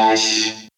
Goiás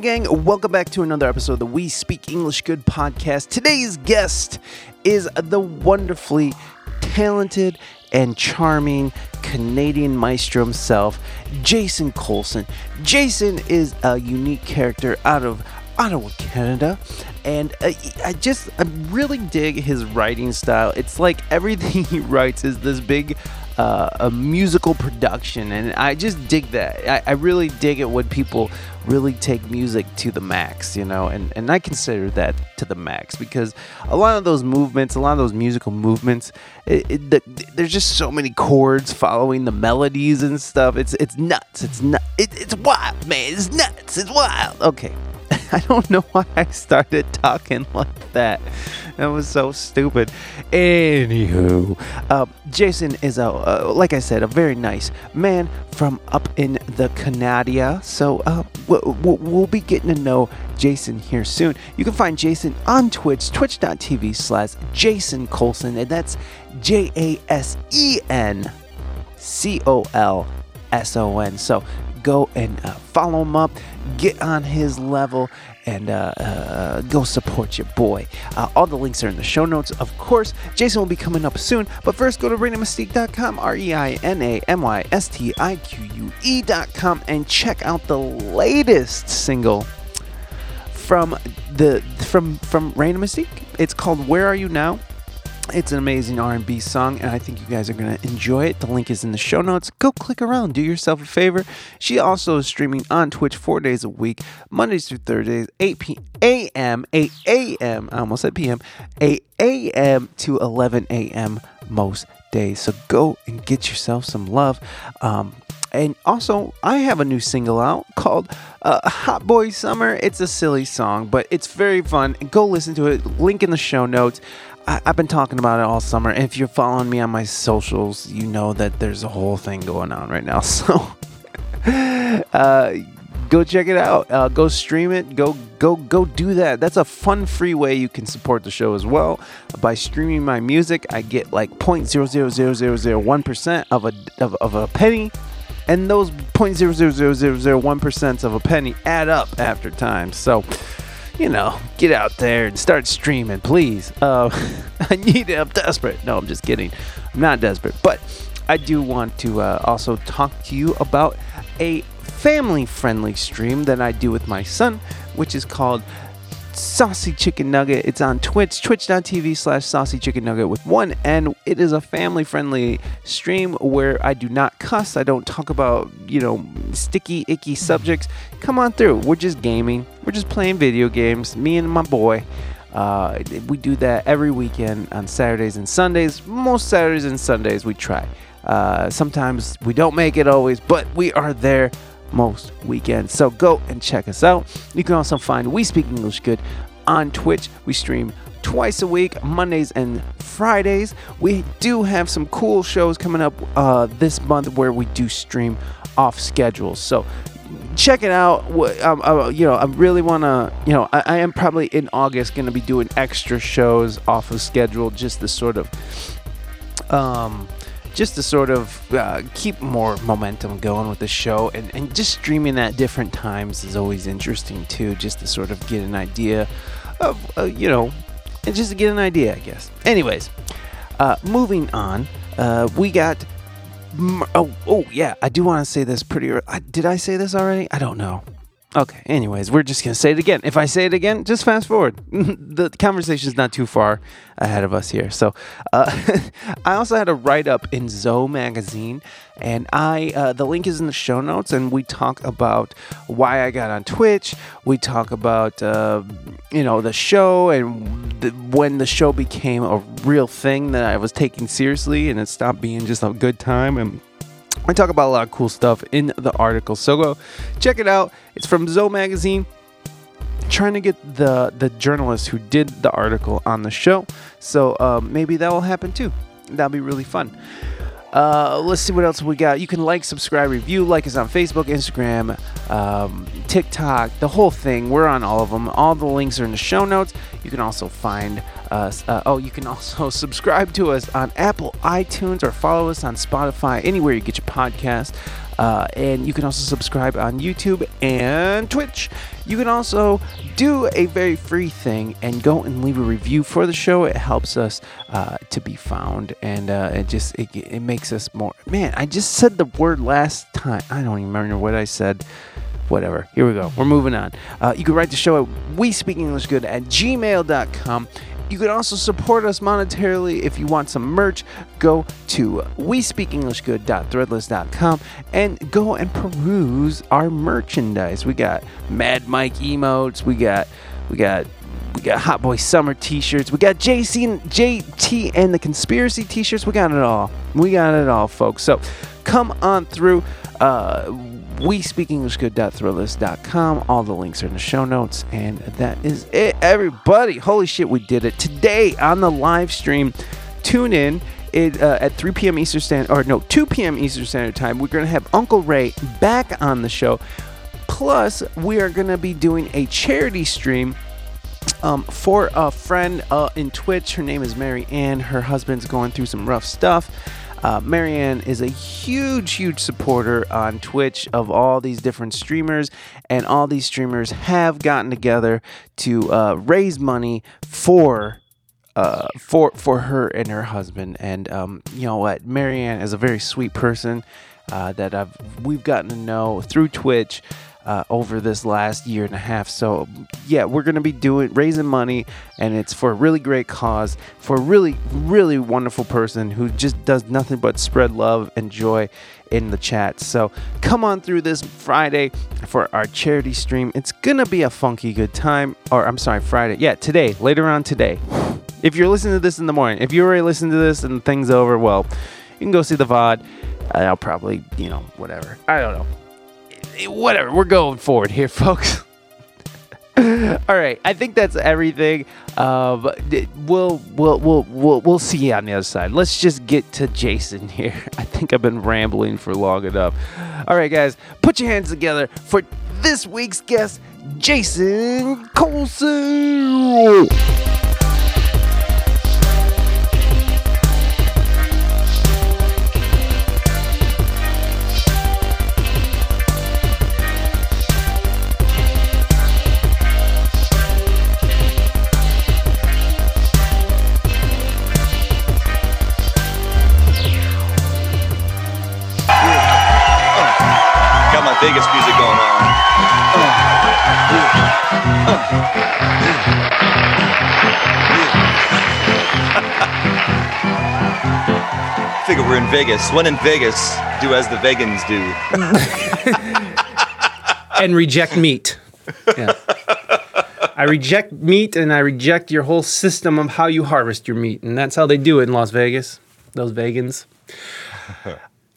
Hey, gang, welcome back to another episode of the We Speak English Good podcast. Today's guest is the wonderfully talented and charming Canadian maestro himself, Jasen Colson. Jasen is a unique character out of Ottawa, Canada, and uh, I just I really dig his writing style. It's like everything he writes is this big uh, a musical production, and I just dig that. I, I really dig it when people really take music to the max, you know, and, and I consider that to the max because a lot of those movements, a lot of those musical movements, it, it, the, there's just so many chords following the melodies and stuff. It's it's nuts. It's nut. It, it's wild, man. It's nuts. It's wild. Okay. I don't know why I started talking like that. That was so stupid. Anywho, uh, Jasen is a, uh, like I said, a very nice man from up in the Canada. So uh, we'll, we'll be getting to know Jasen here soon. You can find Jasen on Twitch, twitch.tv slash Jasen Colson, and that's J A S E N C O L S O N. So go and uh, follow him up, get on his level, and uh, uh, go support your boy. Uh, all the links are in the show notes, of course. Jasen will be coming up soon, but first go to ReinaMystique.com, R E I N A M Y S T I Q U E.com, and check out the latest single from the from from Reina Mystique. It's called "Where Are You Now." It's an amazing R&B song, and I think you guys are gonna enjoy it. The link is in the show notes. Go click around, do yourself a favor. She also is streaming on Twitch four days a week, Mondays through Thursdays, 8 p.m., 8 a.m. I almost said p.m. 8 a.m. to 11 a.m. most days. So go and get yourself some love. Um, and also, I have a new single out called uh, Hot Boy Summer. It's a silly song, but it's very fun. Go listen to it. Link in the show notes. I, I've been talking about it all summer. If you're following me on my socials, you know that there's a whole thing going on right now. So uh, go check it out. Uh, go stream it. Go go go do that. That's a fun free way you can support the show as well. By streaming my music, I get like 0.0000001% of a of, of a penny. And those 0.00001% of a penny add up after time. So you know, get out there and start streaming, please. Uh, I need it. I'm desperate. No, I'm just kidding. I'm not desperate. But I do want to uh, also talk to you about a family friendly stream that I do with my son, which is called Saucy Chicken Nugget. It's on Twitch, twitch.tv slash saucy chicken nugget with one N. It is a family friendly stream where I do not cuss. I don't talk about, you know, sticky, icky subjects. Come on through. We're just gaming, we're just playing video games. Me and my boy. Uh, we do that every weekend on Saturdays and Sundays. Most Saturdays and Sundays we try. Uh, sometimes we don't make it always, but we are there most weekends. So go and check us out. You can also find We Speak English Good on Twitch. We stream twice a week, Mondays and Fridays. We do have some cool shows coming up uh, this month where we do stream off schedule. So check it out. Um, uh, you know, I really want to. You know, I, I am probably in August going to be doing extra shows off of schedule, just to sort of, um, just to sort of uh, keep more momentum going with the show, and and just streaming at different times is always interesting too, just to sort of get an idea of, uh, you know, and just to get an idea, I guess. Anyways, uh, moving on, uh, we got. Oh, oh yeah, I do want to say this pretty. did I say this already? I don't know. Okay. Anyways, we're just gonna say it again. If I say it again, just fast forward. the conversation's not too far ahead of us here. So, uh, I also had a write up in Zoe magazine, and I uh, the link is in the show notes, and we talk about why I got on Twitch. We talk about uh, you know the show and the, when the show became a real thing that I was taking seriously, and it stopped being just a good time and I talk about a lot of cool stuff in the article. So go check it out. It's from Zoe Magazine. Trying to get the the journalist who did the article on the show. So um, maybe that will happen too. That'll be really fun. Uh, let's see what else we got. You can like, subscribe, review, like us on Facebook, Instagram, um, TikTok, the whole thing. We're on all of them. All the links are in the show notes. You can also find us. Uh, oh, you can also subscribe to us on Apple iTunes or follow us on Spotify, anywhere you get your podcast. Uh, and you can also subscribe on YouTube and Twitch. You can also do a very free thing and go and leave a review for the show. It helps us uh, to be found, and uh, it just it, it makes us more. Man, I just said the word last time. I don't even remember what I said whatever. Here we go. We're moving on. Uh, you can write the show at we speak English good at gmail.com. You can also support us monetarily if you want some merch. Go to WeSpeakEnglishGood.threadless.com and go and peruse our merchandise. We got Mad Mike emotes. We got we got we got Hot Boy Summer T-shirts. We got JC and JT and the Conspiracy T-shirts. We got it all. We got it all, folks. So come on through. Uh, we speak English. All the links are in the show notes. And that is it, everybody. Holy shit, we did it. Today on the live stream, tune in. It, uh, at 3 p.m. Eastern Standard, or no, 2 p.m. Eastern Standard Time, we're going to have Uncle Ray back on the show. Plus, we are going to be doing a charity stream um, for a friend uh, in Twitch. Her name is Mary Ann. Her husband's going through some rough stuff. Uh, Marianne is a huge, huge supporter on Twitch of all these different streamers, and all these streamers have gotten together to uh, raise money for. Uh, for for her and her husband, and um, you know what, Marianne is a very sweet person uh, that I've we've gotten to know through Twitch uh, over this last year and a half. So, yeah, we're going to be doing raising money, and it's for a really great cause for a really, really wonderful person who just does nothing but spread love and joy in the chat. So, come on through this Friday for our charity stream. It's going to be a funky good time. Or, I'm sorry, Friday. Yeah, today, later on today. If you're listening to this in the morning, if you already listened to this and things over, well, you can go see the VOD. I'll probably, you know, whatever. I don't know whatever. We're going forward here, folks. All right, I think that's everything. Um, we'll we'll we'll we'll we'll see you on the other side. Let's just get to Jasen here. I think I've been rambling for long enough. All right, guys, put your hands together for this week's guest, Jasen Colson. Vegas. When in Vegas, do as the vegans do. and reject meat. Yeah. I reject meat and I reject your whole system of how you harvest your meat. And that's how they do it in Las Vegas, those vegans.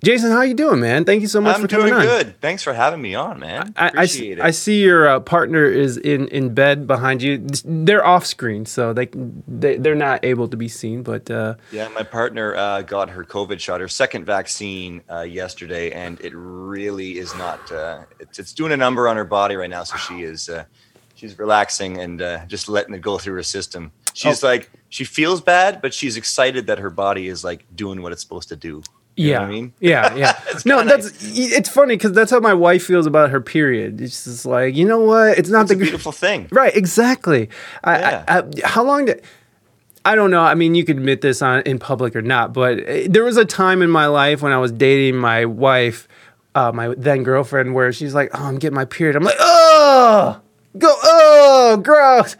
Jasen, how you doing, man? Thank you so much for having me. I'm for coming doing on. good. Thanks for having me on, man. I, I, Appreciate I it. see your uh, partner is in, in bed behind you. They're off screen, so they, they they're not able to be seen. But uh, yeah, my partner uh, got her COVID shot, her second vaccine uh, yesterday, and it really is not. Uh, it's, it's doing a number on her body right now, so she is uh, she's relaxing and uh, just letting it go through her system. She's Oh. like she feels bad, but she's excited that her body is like doing what it's supposed to do. You yeah, I mean? yeah, yeah. It's no, that's it's funny because that's how my wife feels about her period. It's just like you know what? It's not It's the beautiful thing. Right, exactly. Yeah. I, I, how long did I don't know. I mean, you could admit this on in public or not, but uh, there was a time in my life when I was dating my wife, uh, my then girlfriend, where she's like, "Oh, I'm getting my period." I'm like, "Oh, oh, go, oh, gross.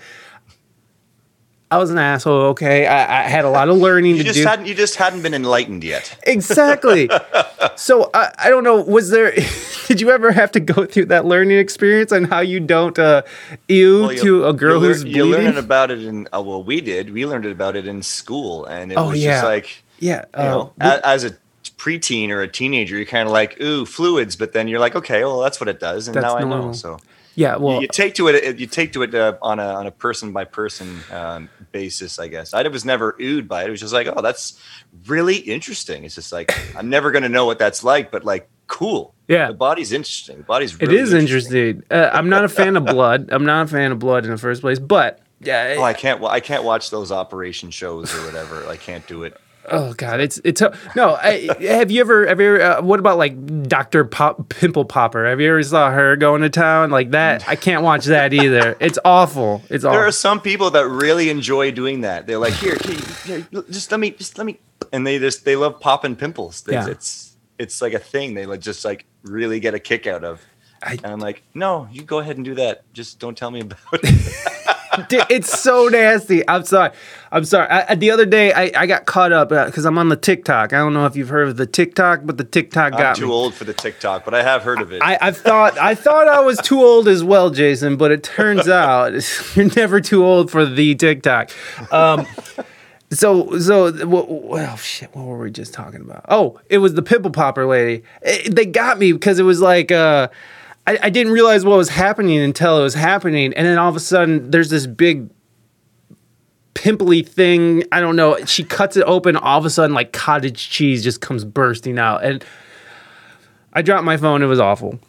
I was an asshole. Okay, I, I had a lot of learning You to just do. hadn't you just hadn't been enlightened yet. Exactly. so I, I don't know. Was there? Did you ever have to go through that learning experience on how you don't uh, ew Well, to a girl who's learn, you bleeding? about it in uh, well we did we learned about it in school and it Oh, was yeah. just like yeah. you know Uh, a- as a preteen or a teenager you're kind of like ooh fluids but then you're like okay well that's what it does and now I know so yeah. Well, you take to it you take to it uh, on a on a person by person um, basis I guess I was never oohed by it it was just like oh that's really interesting it's just like I'm never gonna know what that's like but like cool Yeah. the body's interesting the body's it really is interesting. Uh, I'm not a fan of blood. I'm not a fan of blood in the first place. But yeah. Oh, I can't. I can't watch those operation shows or whatever. I can't do it. Oh God, it's it's no. I, have you ever have you ever? Uh, what about like Doctor Pop Pimple Popper? Have you ever saw her going to town like that? I can't watch that either. It's awful. It's awful. There are some people that really enjoy doing that. They're like, here, here, here, just let me, just let me, and they just they love popping pimples. They- Yeah. It's it's like a thing. They like just like really get a kick out of. I- and I'm like, no, you go ahead and do that. Just don't tell me about it. Dude, it's so nasty. I'm sorry. I'm sorry. I, the other day, I, I got caught up because I'm on the TikTok. I don't know if you've heard of the TikTok, but the TikTok I'm got too me. old for the TikTok, but I have heard of it. I, I thought I thought I was too old as well, Jasen, but it turns out you're never too old for the TikTok. Um, so so what, well shit, what were we just talking about? Oh, it was the pimple popper lady. It- they got me because it was like uh, I, I didn't realize what was happening until it was happening, and then all of a sudden there's this big pimply thing. I don't know. She cuts it open. All of a sudden, like cottage cheese just comes bursting out, and I dropped my phone. It was awful.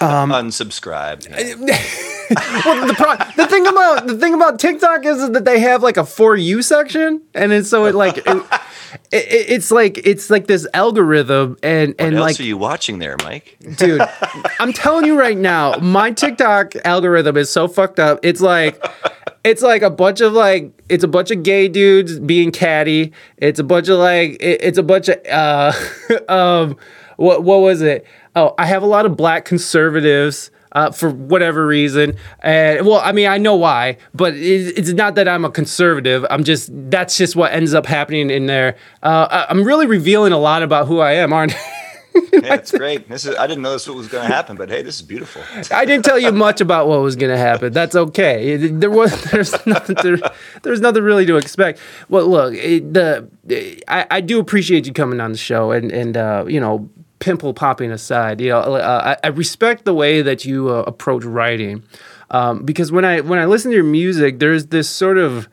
Um, Unsubscribe. Well, the, pro- the thing about the thing about TikTok is, that they have like a for you section, and it's so it like it, it, it's like it's like this algorithm, and What and else like are you watching there, Mike? dude, I'm telling you right now, my TikTok algorithm is so fucked up. It's like it's like a bunch of like it's a bunch of gay dudes being catty. It's a bunch of like it- it's a bunch of uh um what what was it? Oh, I have a lot of black conservatives. Uh, for whatever reason, and well, I mean, I know why, but it, it's not that I'm a conservative. I'm just that's just what ends up happening in there. Uh, I- I'm really revealing a lot about who I am, aren't I? Yeah, it's great. This is. I didn't know this was going to happen, but hey, this is beautiful. I didn't tell you much about what was going to happen. That's okay. There was there's nothing to, there's nothing really to expect. Well, look, it, the I, I do appreciate you coming on the show and and uh, you know pimple popping aside. You know, uh, I, I respect the way that you uh, approach writing um, because when I when I listen to your music, there's this sort of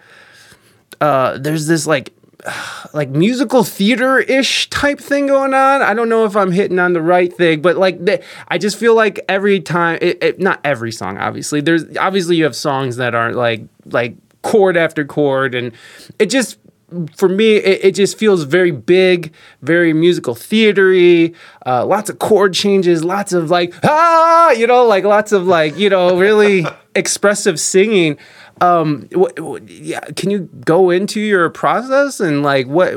uh, there's this like like musical theater ish type thing going on. I don't know if I'm hitting on the right thing, but like the, I just feel like every time, it, it, not every song, obviously. There's obviously you have songs that aren't like like chord after chord, and it just for me it, it just feels very big, very musical theatery. Uh, lots of chord changes, lots of like ah, you know, like lots of like you know really expressive singing um what, what- yeah can you go into your process and like what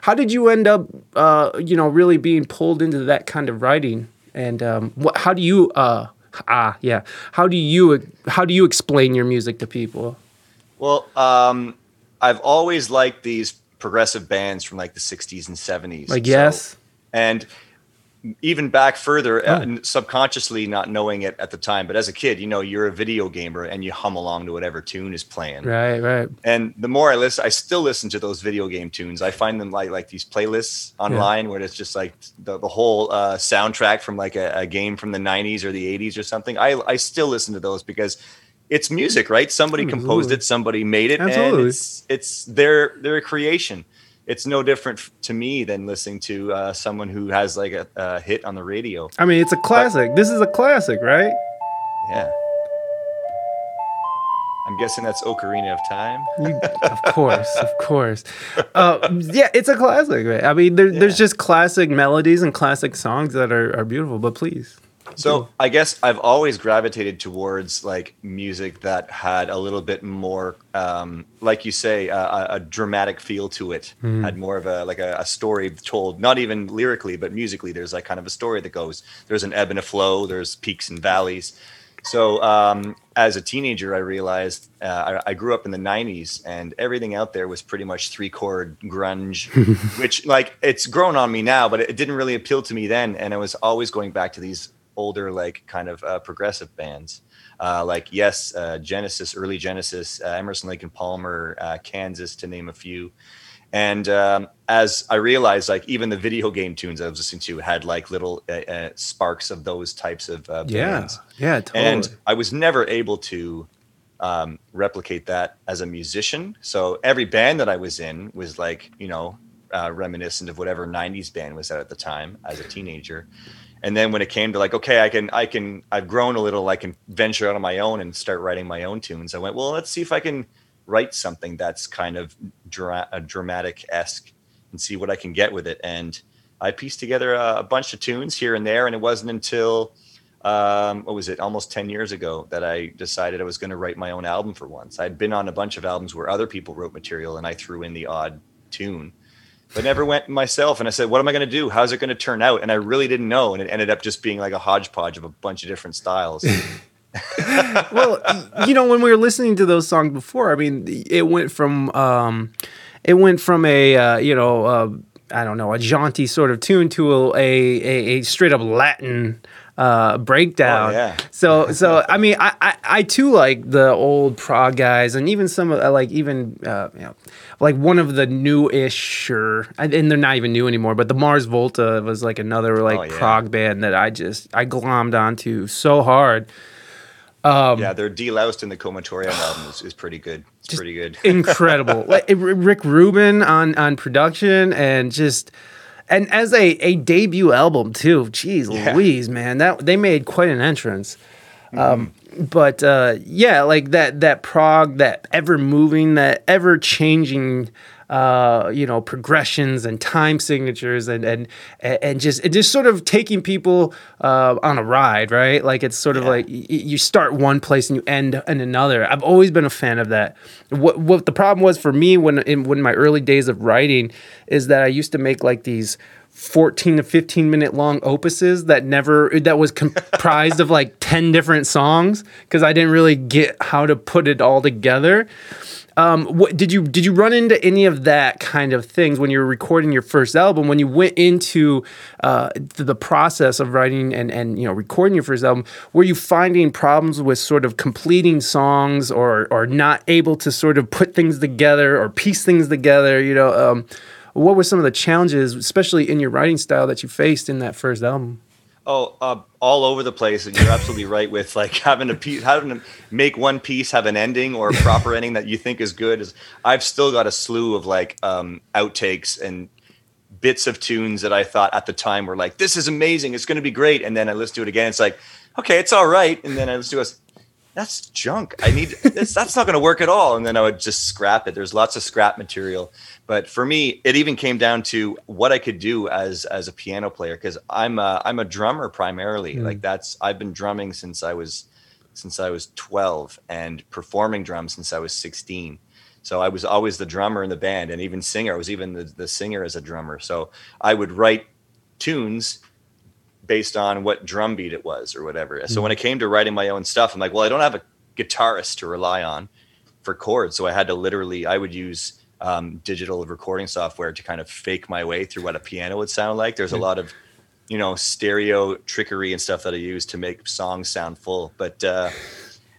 how did you end up uh you know really being pulled into that kind of writing and um what how do you uh ah yeah how do you how do you explain your music to people Well, um, I've always liked these progressive bands from like the 60s and 70s. like So- yes and even back further, uh, Oh. subconsciously not knowing it at the time, but as a kid, you know, you're a video gamer and you hum along to whatever tune is playing. right right And the more I listen, I still listen to those video game tunes. I find them like like these playlists online where it's just like the, the whole uh, soundtrack from like a, a game from the 90s or the 80s or something. I, I still listen to those because it's music, right? Somebody composed it, somebody made it, Absolutely. and it's it's their their creation. It's no different to me than listening to uh, someone who has like a, a hit on the radio. i mean it's a classic this is a classic right Yeah. I'm guessing that's Ocarina of Time. Of course, of course. Uh, yeah, it's a classic. Right? I mean, there, there's just classic melodies and classic songs that are, are beautiful. But please, So I guess I've always gravitated towards like music that had a little bit more, um, like you say, a, a dramatic feel to it. Had more of a like a, a story told, not even lyrically, but musically. There's like kind of a story that goes. There's an ebb and a flow. There's peaks and valleys. So um, as a teenager, I realized uh, I, I grew up in the '90s, and everything out there was pretty much three chord grunge, which like it's grown on me now, but it didn't really appeal to me then. And I was always going back to these older, like kind of uh, progressive bands, uh, like yes, uh, Genesis, early Genesis, uh, Emerson, Lake and Palmer, uh, Kansas, to name a few. And um, as I realized, like even the video game tunes I was listening to had like little uh, uh, sparks of those types of uh, Yeah. bands. Yeah. Totally. And I was never able to um, replicate that as a musician. So every band that I was in was like, you know, uh, reminiscent of whatever '90s band was out at the time as a teenager. And then when it came to like, okay, I can, I can, I've grown a little. I can venture out on my own and start writing my own tunes. I went, well, let's see if I can write something that's kind of dra- a dramatic esque and see what I can get with it. And I pieced together a, a bunch of tunes here and there. And it wasn't until um, what was it, almost 10 years ago that I decided I was going to write my own album for once. I'd been on a bunch of albums where other people wrote material and I threw in the odd tune, but never went myself. And I said, what am I going to do? How's it going to turn out? And I really didn't know. And it ended up just being like a hodgepodge of a bunch of different styles. well, you know, when we were listening to those songs before, I mean, it went from um, it went from a uh, you know uh, I don't know a jaunty sort of tune to a a, a, straight up Latin uh, breakdown. Oh, yeah. So so I mean, I, I I too like the old prog guys, and even some of like even uh, you know like one of the new-ish or and they're not even new anymore, but the Mars Volta was like another like Oh, yeah. prog band that I just I glommed onto so hard. yeah, their deloused in the Comatorium album is, is pretty good. It's pretty good. incredible. like Rick Rubin on on production and just and as a a debut album too. Jeez Yeah. Louise, man, that they made quite an entrance. Mm-hmm. Um, but uh, yeah, like that that prog, that ever moving, that ever changing. Uh, you know progressions and time signatures and and and just and just sort of taking people uh, on a ride, right? Like it's sort of Yeah. like y- you start one place and you end in another. I've always been a fan of that. What what the problem was for me when in when my early days of writing is that I used to make like these 14 to 15 minute long opuses that never that was comprised of like 10 different songs because I didn't really get how to put it all together. Um, what did you did you run into any of that kind of things when you were recording your first album? When you went into uh, the process of writing and and you know recording your first album, were you finding problems with sort of completing songs or or not able to sort of put things together or piece things together? You know, um, what were some of the challenges, especially in your writing style, that you faced in that first album? Oh, uh, all over the place, and you're absolutely right with like having a piece, having to make one piece have an ending or a proper ending that you think is good. Is I've still got a slew of like um, outtakes and bits of tunes that I thought at the time were like, "This is amazing, it's going to be great," and then I listen to it again, it's like, "Okay, it's all right," and then I listen to it. That's junk. I need this. That's not going to work at all. And then I would just scrap it. There's lots of scrap material. But for me, it even came down to what I could do as as a piano player because I'm a, I'm a drummer primarily. Hmm. Like that's I've been drumming since I was since I was 12 and performing drums since I was 16. So I was always the drummer in the band and even singer. I was even the, the singer as a drummer. So I would write tunes based on what drum beat it was or whatever. So hmm. when it came to writing my own stuff, I'm like, well, I don't have a guitarist to rely on for chords. So I had to literally, I would use um, digital recording software to kind of fake my way through what a piano would sound like. There's a lot of, you know, stereo trickery and stuff that I use to make songs sound full. But uh,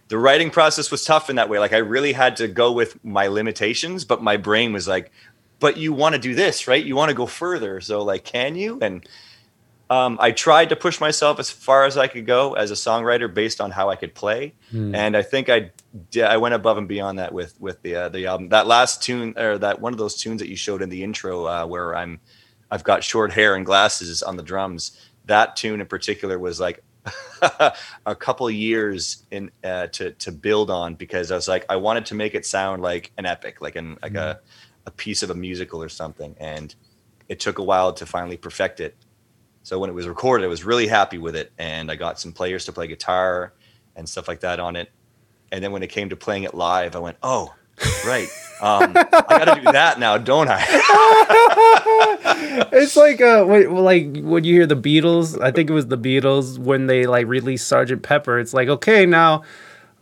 the writing process was tough in that way. Like I really had to go with my limitations, but my brain was like, but you want to do this, right? You want to go further. So like, can you? And um, I tried to push myself as far as I could go as a songwriter based on how I could play, and I think I did, I went above and beyond that with with the uh, the album. That last tune or that one of those tunes that you showed in the intro, uh, where I'm I've got short hair and glasses on the drums. That tune in particular was like a couple years in uh, to to build on because I was like I wanted to make it sound like an epic, like an like a a piece of a musical or something, and it took a while to finally perfect it. So when it was recorded, I was really happy with it, and I got some players to play guitar and stuff like that on it. And then when it came to playing it live, I went, "Oh, right, um, I got to do that now, don't I?" it's like uh, when, like when you hear the Beatles. I think it was the Beatles when they like released Sergeant Pepper. It's like okay now.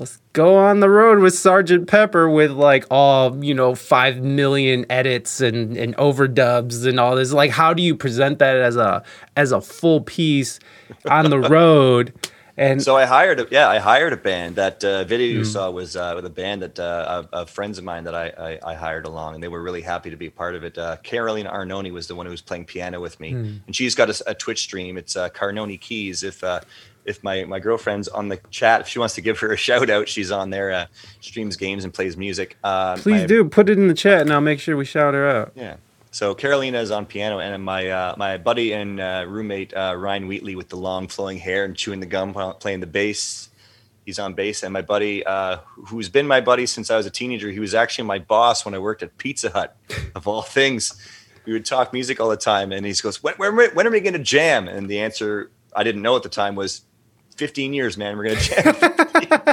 Let's go on the road with Sergeant Pepper with like all, you know, five million edits and, and overdubs and all this. Like, how do you present that as a as a full piece on the road? And So I hired, a, yeah, I hired a band. That uh, video Hmm. you saw was uh, with a band that uh, of, friends of mine that I, I, I hired along, and they were really happy to be a part of it. Uh, Carolina Arnone was the one who was playing piano with me, Hmm. and she's got a Twitch stream. It's uh, Carnone Keys. If uh, if my my girlfriend's on the chat, if she wants to give her a shout out, she's on there. Uh, streams games and plays music. Uh, please my- do put it in the chat and I'll make sure we shout her out. yeah. So Carolina is on piano, and my uh, my buddy and uh, roommate uh, Ryan Wheatley with the long flowing hair and chewing the gum while playing the bass. He's on bass, and my buddy, uh, who's been my buddy since I was a teenager, he was actually my boss when I worked at Pizza Hut, of all things. We would talk music all the time, and he goes, "When, when, when are we going to jam?" And the answer I didn't know at the time was, "15 years, man. We're going to jam."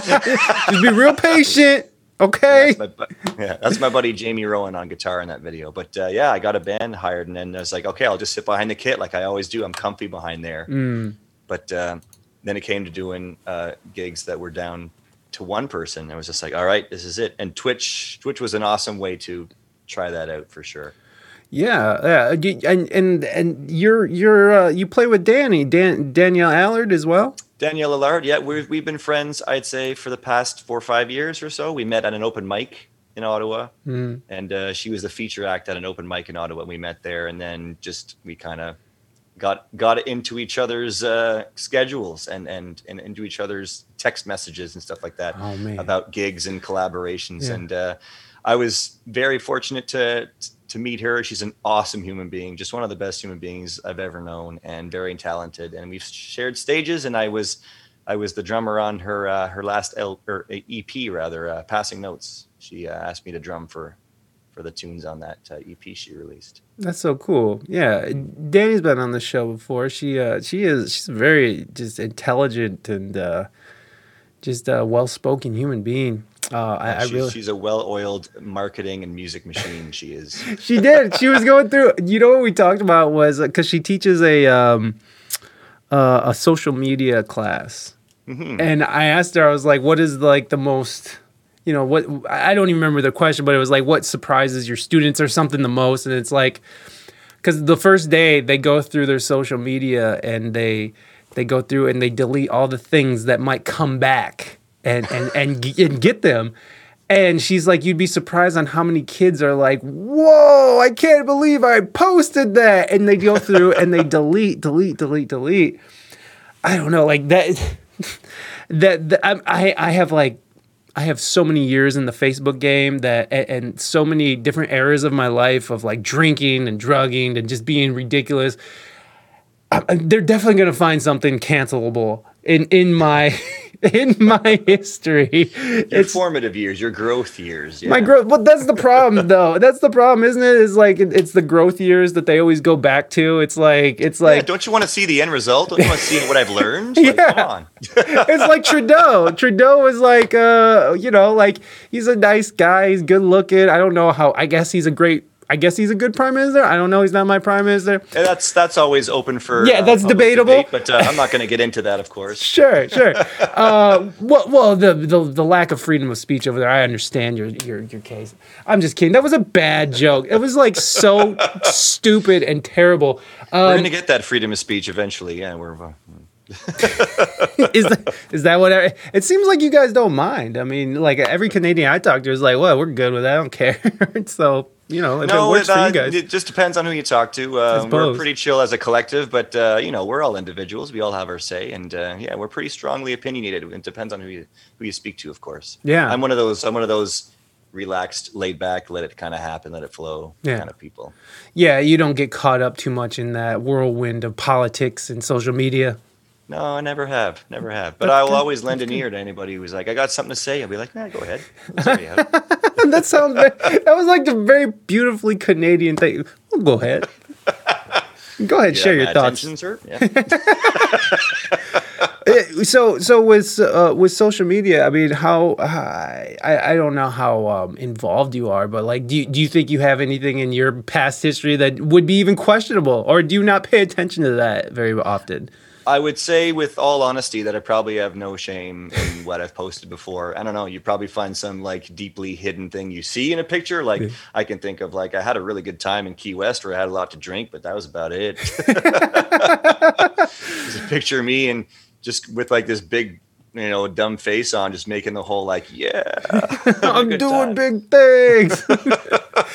Just be real patient, okay? That's my, yeah, that's my buddy Jamie Rowan on guitar in that video. But uh, yeah, I got a band hired, and then I was like, okay, I'll just sit behind the kit like I always do. I'm comfy behind there. Mm. But uh, then it came to doing uh, gigs that were down to one person. I was just like, all right, this is it. And Twitch, Twitch was an awesome way to try that out for sure. Yeah, yeah, and and and you're you're uh, you play with Danny Dan Danielle Allard as well. Danielle Allard, yeah, we've we've been friends. I'd say for the past four or five years or so. We met at an open mic in Ottawa, Mm. and uh, she was the feature act at an open mic in Ottawa. We met there, and then just we kind of got got into each other's uh, schedules and, and and into each other's text messages and stuff like that Oh about gigs and collaborations. Yeah. And uh, I was very fortunate to to meet her. She's an awesome human being, just one of the best human beings I've ever known, and very talented. And we've shared stages, and I was I was the drummer on her uh, her last L, or EP rather, uh, passing notes. She uh, asked me to drum for for the tunes on that uh, EP she released. that's so cool. Yeah, Danny's been on the show before. She uh she is she's very just intelligent and uh, just a well spoken human being. Uh, I, I she's, really she's a well-oiled marketing and music machine. She is. she did. She was going through. You know what we talked about was because she teaches a um, uh, a social media class, Mhm. and I asked her. I was like, "What is like the most?" You know what? I don't even remember the question, but it was like, "What surprises your students or something the most?" And it's like, because the first day they go through their social media and they they go through and they delete all the things that might come back and and and, and get them. And she's like you'd be surprised on how many kids are like whoa i can't believe i posted that. And they go through and they delete delete delete delete. I don't know like that that, that I, I have like I have so many years in the Facebook game that and, and so many different eras of my life of like drinking and drugging and just being ridiculous. I- they're definitely going to find something cancelable in in my in my history. Your It's formative years, your growth years. my growth. But that's the problem, though. That's the problem, isn't it? Is like it- it's the growth years that they always go back to. It's like it's Yeah, like don't you want to see the end result? Don't you want to see what I've learned? Like, Yeah. Come on. it's like Trudeau. Trudeau is like, uh, you know, like he's a nice guy. He's good looking. I don't know how. I guess he's a great. I guess he's a good prime minister. I don't know. He's not my prime minister. And that's that's always open for Yeah, that's public debatable. debate, but uh, I'm not going to get into that, of course. Sure, sure. Uh, well, well, the, the the lack of freedom of speech over there. I understand your your your case. I'm just kidding. That was a bad joke. It was like so stupid and terrible. We're Um, going to get that freedom of speech eventually. Yeah, we're. Uh, is that, is that what? I, it seems like you guys don't mind. I mean, like every Canadian I talk to is like, well, we're good with that. I don't care. so you know, if it works it, for uh, you guys. it just depends on who you talk to. Uh, we're pretty chill as a collective, but uh, you know, we're all individuals. We all have our say, and uh, yeah, we're pretty strongly opinionated. It depends on who you who you speak to, of course. Yeah. I'm one of those. I'm one of those relaxed, laid back, let it kind of happen, let it flow Yeah. kind of people. yeah, you don't get caught up too much in that whirlwind of politics and social media. No, I never have, never have. But I will always lend an ear to anybody who's like, "I got something to say." I'll be like, "Nah, go ahead." Let's hear you out." that sounds. Very, that was like the very beautifully Canadian thing. Well, go ahead. Go ahead, share your thoughts. attention, sir. Yeah. Eh, so so with uh, with social media, I mean, how I I don't know how um, involved you are, but like, do you, do you think you have anything in your past history that would be even questionable, or do you not pay attention to that very often? I would say, with all honesty, that I probably have no shame in what I've posted before. I don't know. You probably find some like deeply hidden thing you see in a picture. Like I can think of like I had a really good time in Key West where I had a lot to drink, but that was about it. There's a picture of me and just with like this big, you know, dumb face on, just making the whole like, yeah, I'm doing time. big things.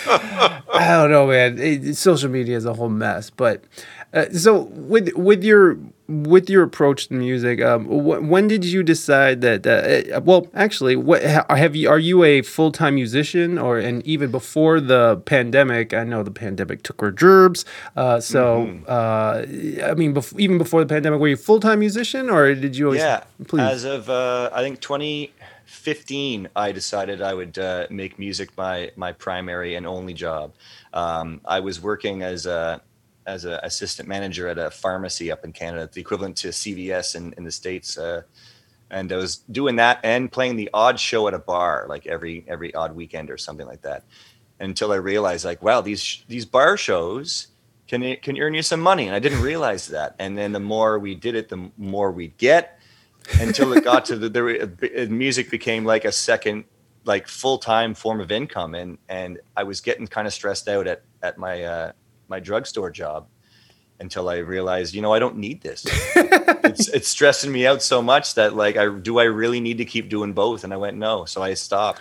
I don't know, man. It- social media is a whole mess. But uh, so with with your with your approach to music, um, wh- when did you decide that? Uh, well, actually, what have you? Are you a full time musician, or and even before the pandemic? I know the pandemic took our gerbs. Uh, so, Mm-hmm. uh, I mean, bef- even before the pandemic, were you a full time musician, or did you always? Yeah. please. As of uh, I think 2015, I decided I would uh, make music my my primary and only job. Um, I was working as a as an assistant manager at a pharmacy up in Canada, the equivalent to CVS in, in the states. Uh, and I was doing that and playing the odd show at a bar, like every every odd weekend or something like that. Until I realized, like, wow, these these bar shows can can earn you some money, and I didn't realize that. And then the more we did it, the more we'd get. Until it got to the, the music became like a second, like full time form of income, and and I was getting kind of stressed out at at my uh, my drugstore job until I realized, you know, I don't need this. it's it's stressing me out so much that like I do I really need to keep doing both? And I went no, so I stopped,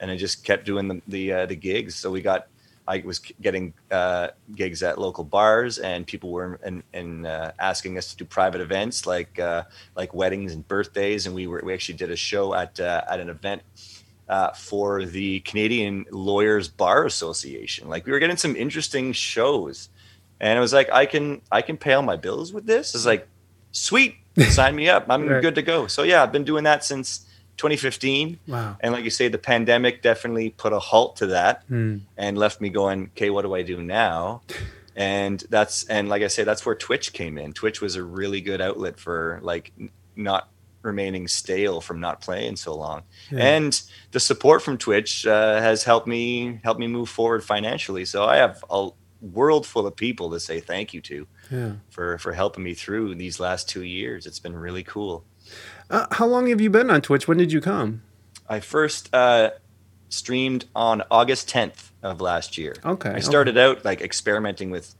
and I just kept doing the the uh, the gigs. So we got I was getting uh, gigs at local bars, and people were and and uh, asking us to do private events like uh, like weddings and birthdays, and we were we actually did a show at uh, at an event uh, for the Canadian Lawyers Bar Association. Like we were getting some interesting shows, and it was like I can I can pay all my bills with this. It's like sweet, sign me up. I'm Right. good to go. So yeah, I've been doing that since 2015. Wow. And like you say, the pandemic definitely put a halt to that Hmm. and left me going, okay, what do I do now? And that's and like I say, that's where Twitch came in. Twitch was a really good outlet for like not remaining stale from not playing so long. And the support from Twitch uh, has helped me help me move forward financially. So I have a world full of people to say thank you to Yeah. for for helping me through these last two years. It's been really cool. Uh, how long have you been on Twitch? When did you come? I first uh, streamed on August 10th of last year. Okay, I okay. started out like experimenting with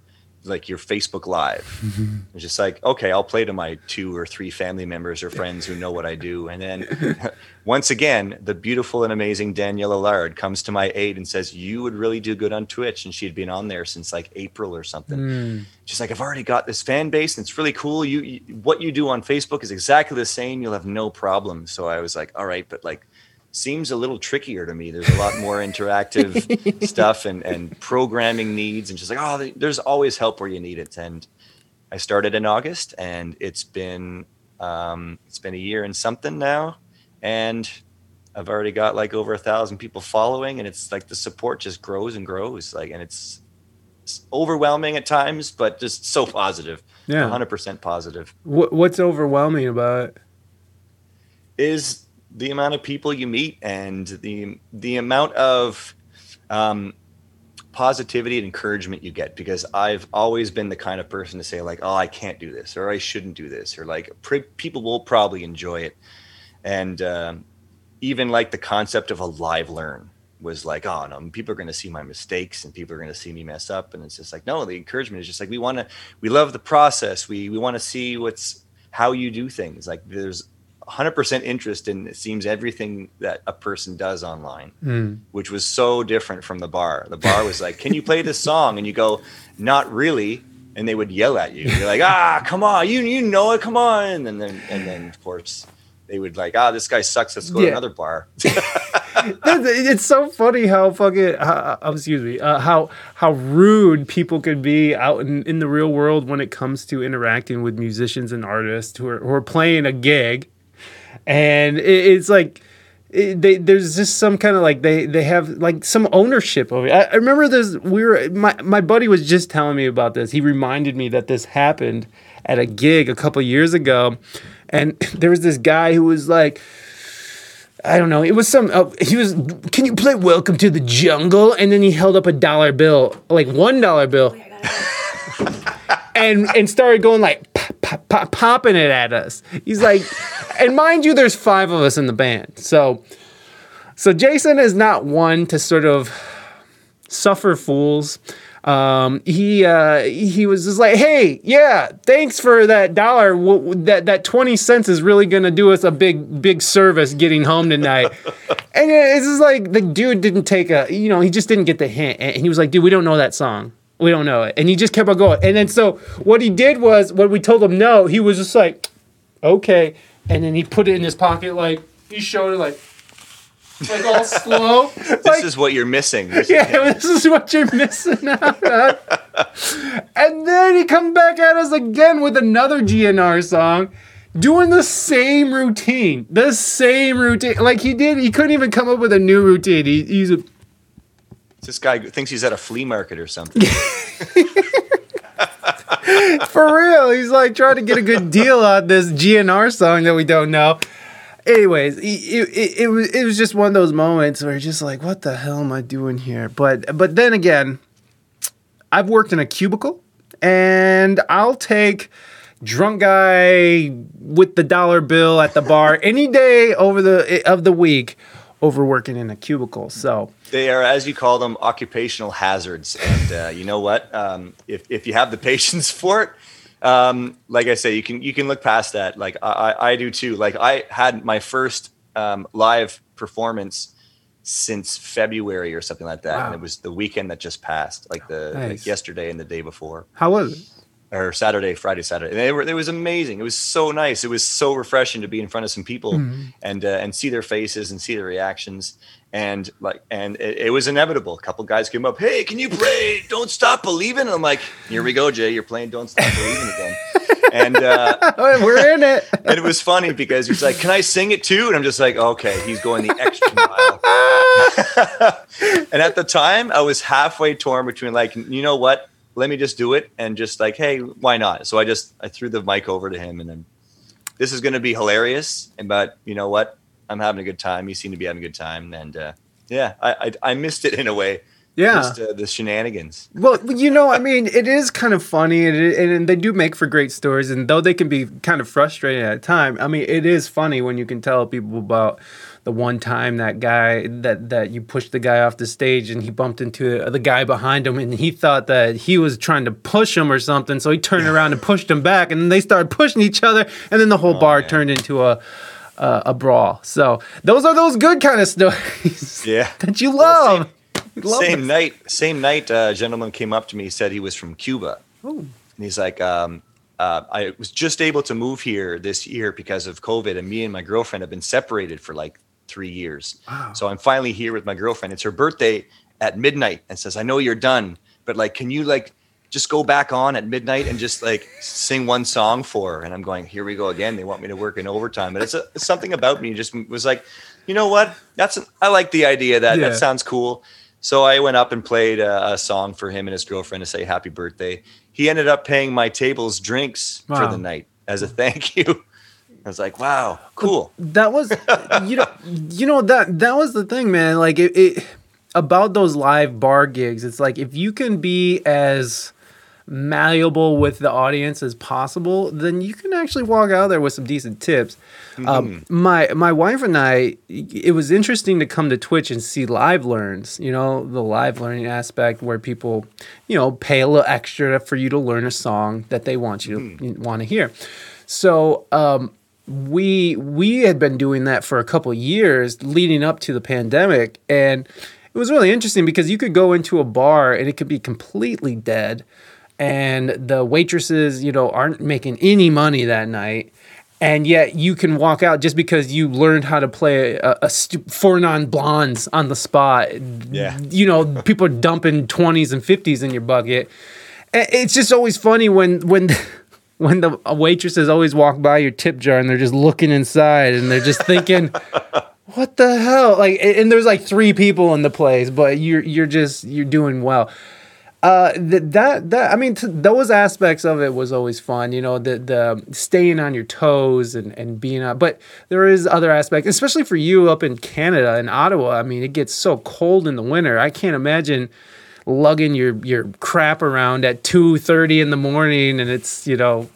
like your Facebook Live. Mm-hmm. It's just like, okay, I'll play to my two or three family members or friends who know what I do. And then once again, the beautiful and amazing Danielle Allard comes to my aid and says, You would really do good on Twitch. And she had been on there since like April or something. Hmm. She's like, I've already got this fan base and it's really cool. You, you what you do on Facebook is exactly the same. You'll have no problem. So I was like, all right, but like seems a little trickier to me. There's a lot more interactive stuff and, and programming needs and just like, oh, there's always help where you need it. And I started in August and it's been um, it's been a year and something now. And I've already got like over a thousand people following and it's like the support just grows and grows. Like and it's it's overwhelming at times, but just so positive. Yeah. 100% positive. What, what's overwhelming about it? is the amount of people you meet and the the amount of um, positivity and encouragement you get because I've always been the kind of person to say like oh I can't do this or I shouldn't do this or like people will probably enjoy it. And um, even like the concept of a live learn was like oh no people are going to see my mistakes and people are going to see me mess up. And it's just like no the encouragement is just like we want to we love the process. We we want to see what's how you do things. Like there's 100% interest in it seems everything that a person does online which was so different from the bar. The bar was like can you play this song? And you go not really. And they would yell at you. You're like ah come on. You you know it. Come on. And then and then of course they would like ah this guy sucks. Let's go to another bar. It's so funny how fucking how, uh, excuse me uh, how how rude people can be out in, in the real world when it comes to interacting with musicians and artists who are who are playing a gig, and it, it's like. It, they, there's just some kind of like they they have like some ownership of it. I, I remember this. We were my my buddy was just telling me about this. He reminded me that this happened at a gig a couple years ago, and there was this guy who was like. I don't know. It was some. Uh, he was. Can you play "Welcome to the Jungle"? And then he held up a dollar bill, like one dollar bill, and and started going like pop, pop, pop, popping it at us. He's like, and mind you, there's five of us in the band, so so Jasen is not one to sort of suffer fools. Um, he uh, he was just like, hey, yeah, thanks for that dollar. W- that that twenty cents is really gonna do us a big big service getting home tonight. and it's just like the dude didn't take a, you know, he just didn't get the hint, and he was like, dude, we don't know that song. We don't know it, and he just kept on going. And then so what he did was when we told him no, he was just like, okay, and then he put it in his pocket, like he showed it, like. Like all slow. This like, is what you're missing. This is- yeah, this is what you're missing out and then he come back at us again with another GNR song, doing the same routine, the same routine. Like he did, he couldn't even come up with a new routine. He, he's a, This guy thinks he's at a flea market or something. for real. He's like trying to get a good deal on this GNR song that we don't know. Anyways, it, it, it, was it was just one of those moments where you're just like, what the hell am I doing here? But but then again, I've worked in a cubicle, and I'll take drunk guy with the dollar bill at the bar any day over the of the week over working in a cubicle. So They are, as you call them, occupational hazards. And uh, you know what? Um, if, if you have the patience for it, um, like I say, you can you can look past that. Like I, I I do too. Like I had my first um, live performance since February or something like that, Wow. and it was the weekend that just passed, like the Nice. like yesterday and the day before. how was it? Or Saturday, Friday, Saturday. And they were, it was amazing. It was so nice. It was so refreshing to be in front of some people and uh, and see their faces and see their reactions. And like, and it, it was inevitable. A couple guys came up, "Hey, can you play Don't Stop Believing?" And I'm like, "Here we go, Jay. You're playing Don't Stop Believing again." and uh, We're in it. and it was funny because he's like, "Can I sing it too?" And I'm just like, "Okay." He's going the extra mile. and at the time, I was halfway torn between like, you know what? Let me just do it, and just like, hey, why not? So I just I threw the mic over to him, and then this is going to be hilarious. And but you know what? I'm having a good time. He seemed to be having a good time, and uh, yeah, I, I I missed it in a way. Yeah. Just uh, the shenanigans. Well, you know, I mean, it is kind of funny, and, it, and they do make for great stories. And though they can be kind of frustrating at time, I mean, it is funny when you can tell people about the one time that guy that that you pushed the guy off the stage, and he bumped into the guy behind him, and he thought that he was trying to push him or something, so he turned around and pushed him back, and then they started pushing each other, and then the whole bar yeah. turned into a. A, a brawl. So those are those good kind of stories Yeah. that you love. Love same night, same night, uh, a gentleman came up to me. He said he was from Cuba, and he's like, um, uh, "I was just able to move here this year because of COVID, and me and my girlfriend have been separated for like three years. So I'm finally here with my girlfriend. It's her birthday at midnight, and says, "I know you're done, but like, can you like?" Just go back on at midnight and just like sing one song for her. And I'm going, here we go again. They want me to work in overtime, but it's, a, it's something about me just was like, you know what? That's an, I like the idea that Yeah. that sounds cool. So I went up and played a, a song for him and his girlfriend to say happy birthday. He ended up paying my table's drinks for the night as a thank you. I was like, wow, cool. that was you know you know that that was the thing man. Like it, it about those live bar gigs it's like if you can be as malleable with the audience as possible then you can actually walk out there with some decent tips. Um, my my wife and i it was interesting to come to twitch and see live learns you know the live learning aspect where people you know pay a little extra for you to learn a song that they want you to want to hear. So um, we we had been doing that for a couple years leading up to the pandemic and it was really interesting because you could go into a bar and it could be completely dead and the waitresses you know aren't making any money that night and yet you can walk out just because you learned how to play a, a stu- four non blondes on the spot Yeah. you know people are dumping 20s and 50s in your bucket it's just always funny when when when the waitresses always walk by your tip jar and they're just looking inside and they're just thinking what the hell like and there's like three people in the place but you're you're just you're doing well uh, th- that that I mean, t- those aspects of it was always fun. You know, the the staying on your toes and and being up. But there is other aspects, especially for you up in Canada in Ottawa. I mean, it gets so cold in the winter. I can't imagine lugging your your crap around at two thirty in the morning, and it's you know.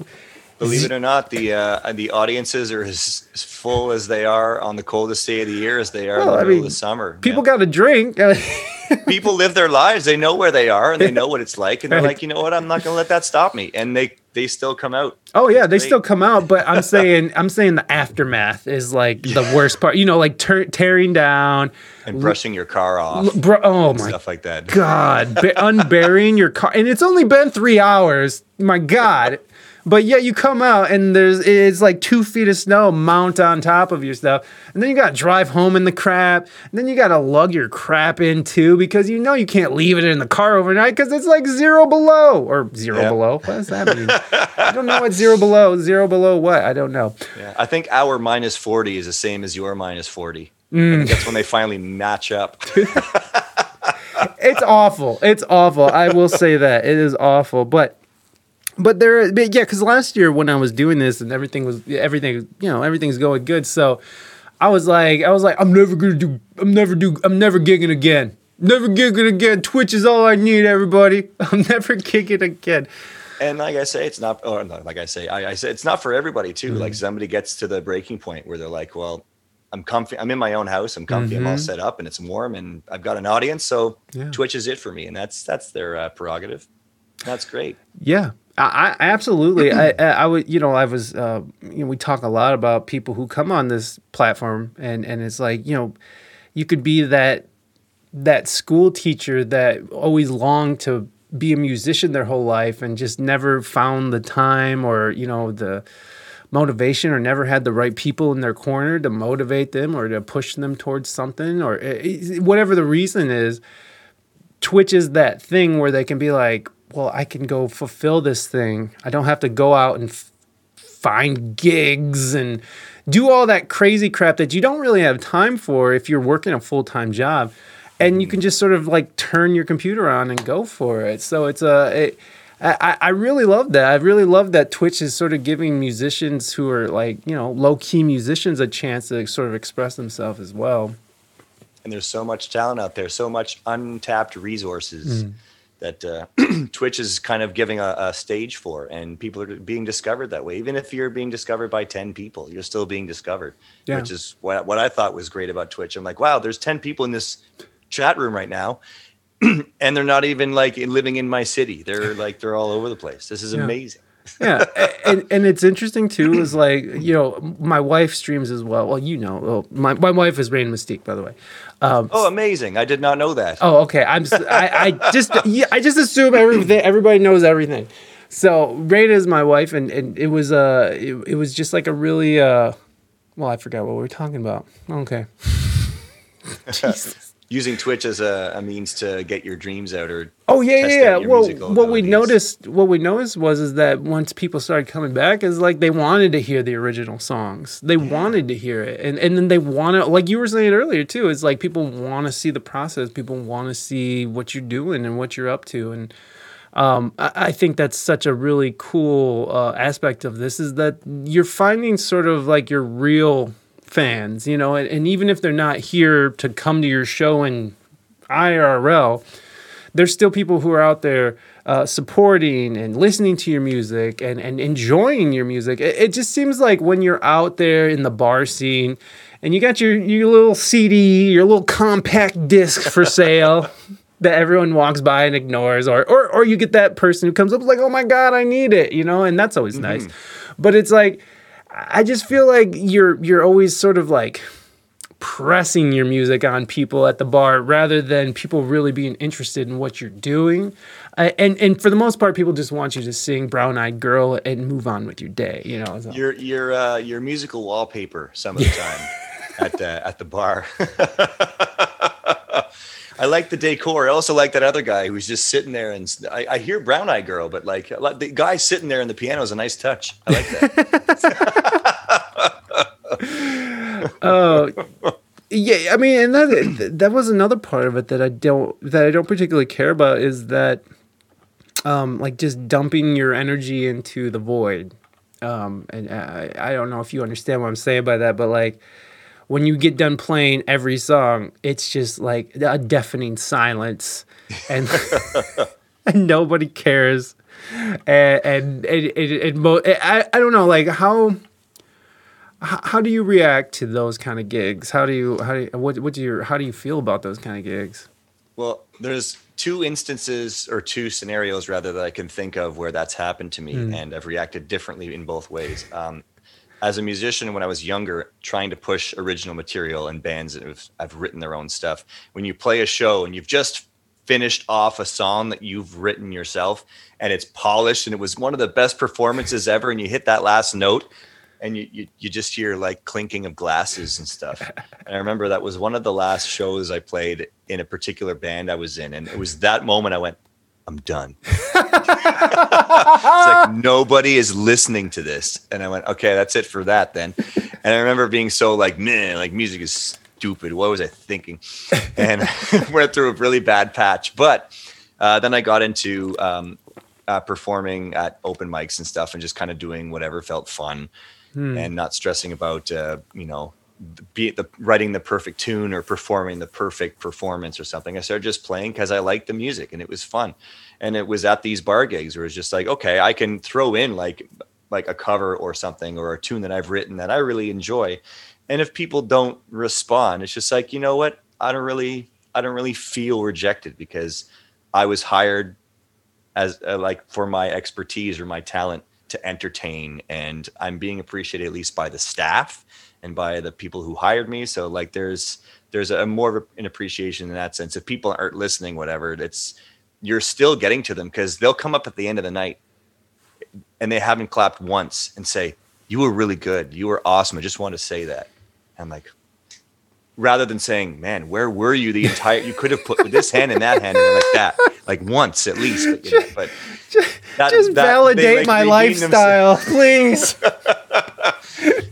Believe it or not, the uh, the audiences are as, as full as they are on the coldest day of the year as they are Well, in the middle mean, of the summer. People Yeah. got to drink. people live their lives. They know where they are and they know what it's like, and they're Right. like, you know what? I'm not going to let that stop me. And they they still come out. Oh yeah, they still come out, but I'm saying I'm saying the aftermath is like the worst part. You know, like tur tearing down, and brushing your car off, bro. Oh my stuff like that. god, ba- unburying your car, and it's only been three hours. My god. But yet you come out and there's it's like two feet of snow mount on top of your stuff, and then you got to drive home in the crap, and then you got to lug your crap in too because you know you can't leave it in the car overnight because it's like zero below or zero Yeah. below. What does that mean? I don't know what zero below. Zero below what? I don't know. Yeah, I think our minus 40 is the same as your minus 40. I Mm. think that's when they finally match up. it's awful. It's awful. I will say that it is awful. But but there, but yeah, because last year when I was doing this and everything was everything, you know, everything's going good. So I was like, I was like, I'm never gonna do, I'm never do, I'm never gigging again. Never gigging again. Twitch is all I need, everybody. I'm never gigging again. And like I say, it's not, or like I say, I, I say it's not for everybody too. Mm-hmm. Like somebody gets to the breaking point where they're like, well, I'm comfy. I'm in my own house. I'm comfy. I'm all set up and it's warm and I've got an audience. So Mm-hmm. Yeah. Twitch is it for me. And that's, that's their uh, prerogative. That's great. Yeah, I, I absolutely. I, I, would, you know, I was, uh, you know, we talk a lot about people who come on this platform, and and it's like, you know, you could be that that school teacher that always longed to be a musician their whole life and just never found the time or you know the motivation or never had the right people in their corner to motivate them or to push them towards something or eh, whatever the reason is Twitch is that thing where they can be like, well, I can go fulfill this thing. I don't have to go out and f- find gigs and do all that crazy crap that you don't really have time for if you're working a full time job. And you can just sort of like turn your computer on and go for it. So it's a. It, I, I really love that. I really love that Twitch is sort of giving musicians who are like, you know, low key musicians a chance to sort of express themselves as well. And there's so much talent out there, so much untapped resources Mm. That uh, Twitch is kind of giving a, a stage for, and people are being discovered that way. Even if you're being discovered by ten people, you're still being discovered, Yeah. which is what what I thought was great about Twitch. I'm like, wow, there's ten people in this chat room right now, and they're not even like living in my city. They're like they're all over the place. This is Yeah. amazing. Yeah and, and it's interesting too is like you know my wife streams as well well you know well, my, my wife is rain mystique by the way um, Oh, amazing! I did not know that. oh okay i'm I just yeah, i just assume everything everybody knows everything so rain is my wife and, and it was uh it, it was just like a really uh well i forgot what we were talking about okay Jesus. Using Twitch as a, a means to get your dreams out, or Oh yeah, yeah, yeah. Well, what we noticed, what we noticed was is that once people started coming back, is like they wanted to hear the original songs. They wanted to hear it, and and then they want to, like you were saying earlier too. It's like people want to see the process. People want to see what you're doing and what you're up to, and um, I, I think that's such a really cool uh, aspect of this is that you're finding sort of like your real fans, you know, and, and even if they're not here to come to your show in IRL there's still people who are out there uh, supporting and listening to your music and, and enjoying your music. It, it just seems like when you're out there in the bar scene and you got your, your little CD, your little compact disc for sale that everyone walks by and ignores, or, or, or you get that person who comes up like, oh my God, I need it, you know, and that's always nice. But it's like, I just feel like you're you're always sort of like pressing your music on people at the bar rather than people really being interested in what you're doing. Uh, and and for the most part, people just want you to sing "Brown Eyed Girl" and move on with your day. You know, so- your your uh, your musical wallpaper some of the time at the at the bar. I like the decor. I also like that other guy who's just sitting there, and I hear Brown Eye Girl, but like, the guy sitting there in the piano is a nice touch. I like that. Oh, yeah. I mean, and that that was another part of it that I don't that I don't particularly care about is that um, like just dumping your energy into the void. Um, and I, I don't know if you understand what I'm saying by that, but like when you get done playing every song, it's just like a deafening silence, and and nobody cares, and and it, it, it, mo- I I don't know like how. How, do you react to those kind of gigs? How do you how do you, what what do you how do you feel about those kind of gigs? Well, there's two instances or two scenarios rather that I can think of where that's happened to me, and I've reacted differently in both ways. Um, as a musician, when I was younger, trying to push original material and bands that have, have written their own stuff, when you play a show and you've just finished off a song that you've written yourself and it's polished and it was one of the best performances ever, and you hit that last note and you, you, you just hear like clinking of glasses and stuff. And I remember that was one of the last shows I played in a particular band I was in. And it was that moment I went, I'm done. it's like nobody is listening to this. And I went, okay, that's it for that then. And I remember being so like, man, like music is stupid. What was I thinking? And went through a really bad patch. But uh, then I got into um, uh, performing at open mics and stuff and just kind of doing whatever felt fun and not stressing about, uh, you know, be the writing the perfect tune or performing the perfect performance or something. I started just playing because I liked the music and it was fun. And it was at these bar gigs where it's just like, okay, I can throw in like like a cover or something or a tune that I've written that I really enjoy. And if people don't respond, it's just like, you know what? I don't really I don't really feel rejected because I was hired as uh, like for my expertise or my talent to entertain and I'm being appreciated at least by the staff and by the people who hired me. So like there's there's a more of an appreciation in that sense. If people aren't listening whatever it's you're still getting to them because they'll come up at the end of the night and they haven't clapped once and say you were really good. You were awesome. I just want to say that. I'm like rather than saying man where were you the entire you could have put this hand in that hand and like that like once at least but, you know, but that- Just that- validate my lifestyle, please.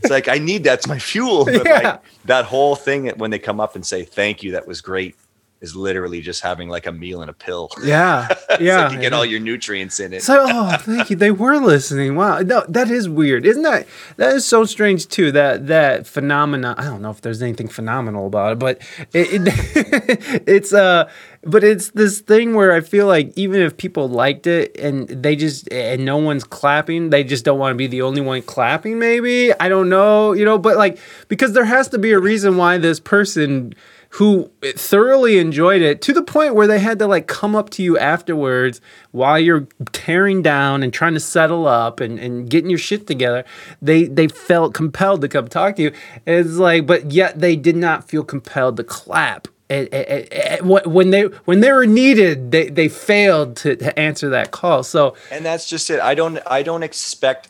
it's like I need that's my fuel. But Yeah. like that whole thing when they come up and say thank you, that was great, is literally just having like a meal and a pill. yeah, yeah. like you get yeah. all your nutrients in it. So, oh, thank you. They were listening. Wow, no, that is weird, isn't that? That is so strange too. That that phenomena. I don't know if there's anything phenomenal about it, but it, it it's uh, but it's this thing where I feel like even if people liked it and they just and no one's clapping, they just don't want to be the only one clapping. Maybe I don't know, you know, but like because there has to be a reason why this person who thoroughly enjoyed it to the point where they had to like come up to you afterwards while you're tearing down and trying to settle up and, and getting your shit together. They they felt compelled to come talk to you. It's like but yet they did not feel compelled to clap. And- and- and when they when they were needed they, they failed to, to answer that call. So and that's just it. I don't I don't expect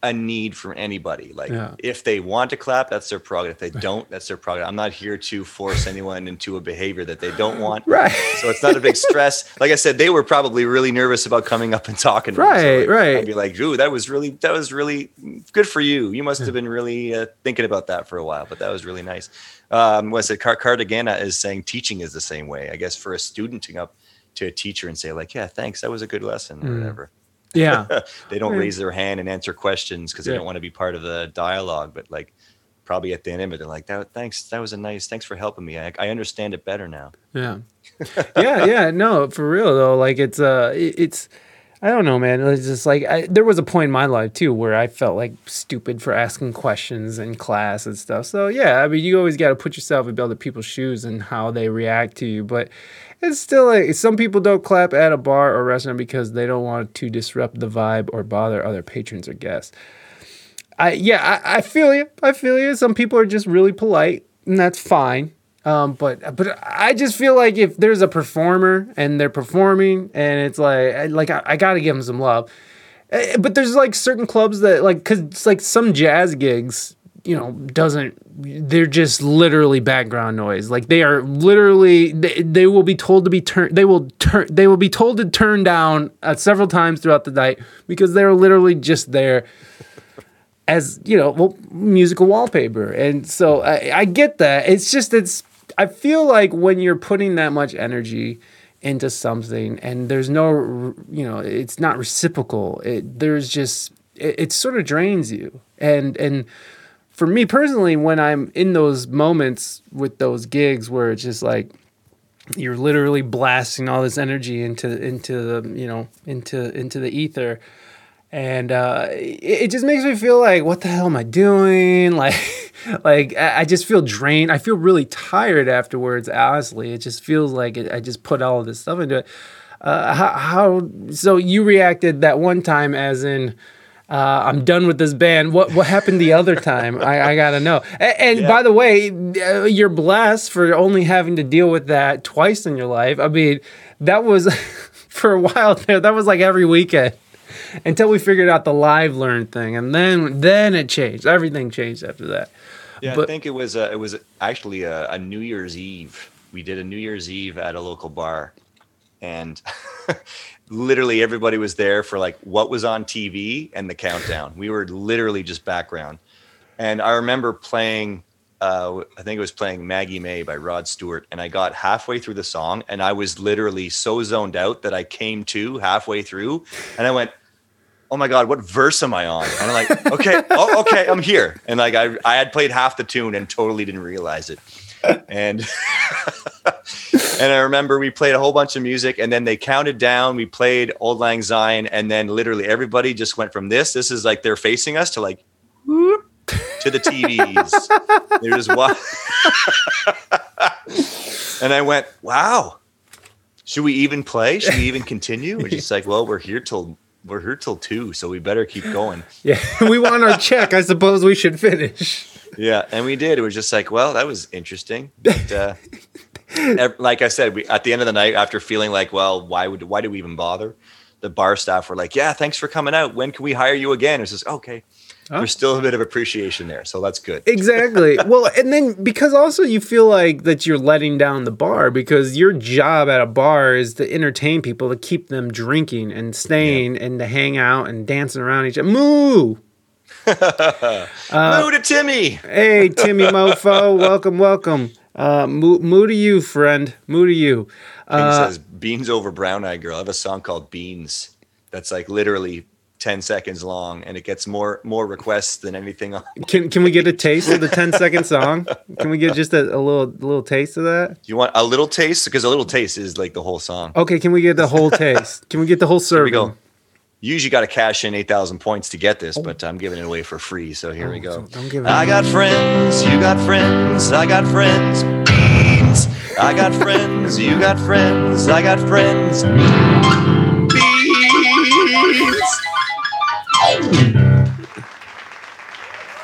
a need from anybody. Like Yeah. if they want to clap, that's their prerogative. If they don't, that's their prerogative. I'm not here to force anyone into a behavior that they don't want. Right. So it's not a big stress. Like I said, they were probably really nervous about coming up and talking. me. So, Right, like, right. I'd be like, "Ooh, that was really that was really good for you. You must have been really uh, thinking about that for a while." But that was really nice. Um, was it Car- Cartagena is saying teaching is the same way. I guess for a student to go up to a teacher and say like, "Yeah, thanks, that was a good lesson," Mm. or whatever yeah they don't Right. raise their hand and answer questions because they Yeah. don't want to be part of the dialogue. But like, probably at the end of it, they're like, "That thanks, that was a nice. Thanks for helping me. I, I understand it better now." Yeah. yeah, yeah, no, for real though. Like it's uh it- it's I don't know, man. It's just like I, there was a point in my life too where I felt like stupid for asking questions in class and stuff. So yeah, I mean, you always got to put yourself in other people's shoes and how they react to you. But it's still like some people don't clap at a bar or restaurant because they don't want to disrupt the vibe or bother other patrons or guests. I yeah, I, I feel you. I feel you. Some people are just really polite, and that's fine. Um, but but I just feel like if there's a performer and they're performing, and it's like like I, I gotta give them some love. Eh, But there's like certain clubs that like because it's like some jazz gigs, you know, doesn't they're just literally background noise. Like they are literally they, they will be told to be turned. They will turn. They will be told to turn down uh, several times throughout the night because they're literally just there as you know, well, musical wallpaper. And so I, I get that. It's just it's I feel like when you're putting that much energy into something and there's no you know it's not reciprocal it there's just it, it sort of drains you and and for me personally when i'm in those moments with those gigs where it's just like you're literally blasting all this energy into into the you know into into the ether. And uh, it, it just makes me feel like what the hell am i doing? Like like I, I just feel drained. I feel really tired afterwards honestly. It just feels like it, i just put all of this stuff into it. Uh, how, how so you reacted that one time as in uh, I'm done with this band. What what happened the other time? I, I gotta know. And, and Yeah. by the way, uh, you're blessed for only having to deal with that twice in your life. I mean, that was for a while there. That was like every weekend until we figured out the live learn thing, and then then it changed. Everything changed after that. Yeah, But- I think it was uh, it was actually a, a New Year's Eve. We did a New Year's Eve at a local bar, and literally everybody was there for like what was on TV and the countdown. We were literally just background, and I remember playing. Uh, I think it was playing Maggie May by Rod Stewart, and I got halfway through the song, and I was literally so zoned out that I came to halfway through, and I went, oh my god what verse am i on and i'm like okay oh okay i'm here and like i i had played half the tune and totally didn't realize it and and i remember we played a whole bunch of music and then they counted down we played auld lang syne and then literally everybody just went from this this is like they're facing us to like whoop, to the tvs they're just wa- and i went wow should we even play should we even continue it's just like well we're here till we're here till two, so we better keep going. Yeah, we want our check. I suppose we should finish. Yeah, and we did. It was just like, well, that was interesting. But, uh, like I said, we at the end of the night, after feeling like, well, why would why do we even bother? The bar staff were like, yeah, thanks for coming out. When can we hire you again? It's just okay. Oh. There's still a bit of appreciation there, so that's good. Exactly. well, and then because also you feel like that you're letting down the bar because your job at a bar is to entertain people, to keep them drinking and staying and to hang out and dancing around each other. Moo! Uh, Moo to Timmy. Hey, Timmy Mofo, welcome, welcome. Uh, moo, moo to you, friend. Moo to you. Uh, says beans over brown eyed girl. I have a song called Beans that's like literally 10 seconds long and it gets more more requests than anything on Can can we get a taste of the 10 second song? Can we get just a, a little little taste of that? you want a little taste because a little taste is like the whole song Okay, can we get the whole taste? Can we get the whole here serving? we go usually got to cash in 8000 points to get this but i'm giving it away for free so here we Oh, go. Don't give it i got friends you got friends i got friends beans. I got friends you got friends i got friends beans.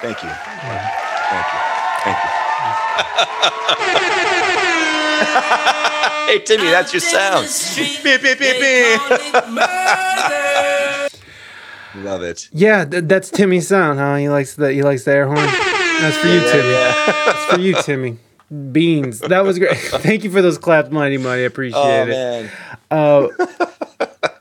Thank you. Thank you. Thank you. Hey timmy that's your sound. beep beep beep beep love it Yeah, th- that's Timmy's sound, huh? He likes the he likes the air horn. That's for you, Yeah, Timmy. yeah. That's for you, Timmy. Beans. That was great. Thank you for those claps, Mighty Mighty. I appreciate it. Oh it. man, Uh,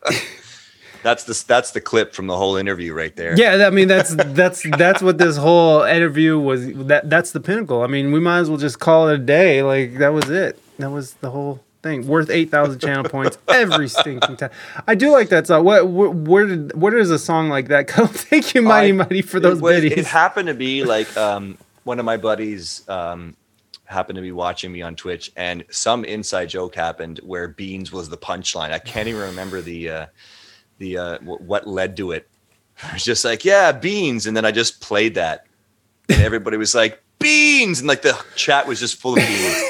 that's the that's the clip from the whole interview right there. yeah, I mean that's that's that's what this whole interview was. That that's the pinnacle. I mean, we might as well just call it a day. Like that was it. That was the whole thing. Worth eight thousand channel points every stinking time. I do like that song. What where, where did where does a song like that come? Thank you, Mighty I- Mighty, for those it, was- biddies. It happened to be like um, one of my buddies um, happened to be watching me on Twitch, and some inside joke happened where beans was the punchline. I can't even remember the uh, the uh, wh- what led to it. I was just like, yeah, beans, and then I just played that, and everybody was like, beans, and like the chat was just full of beans.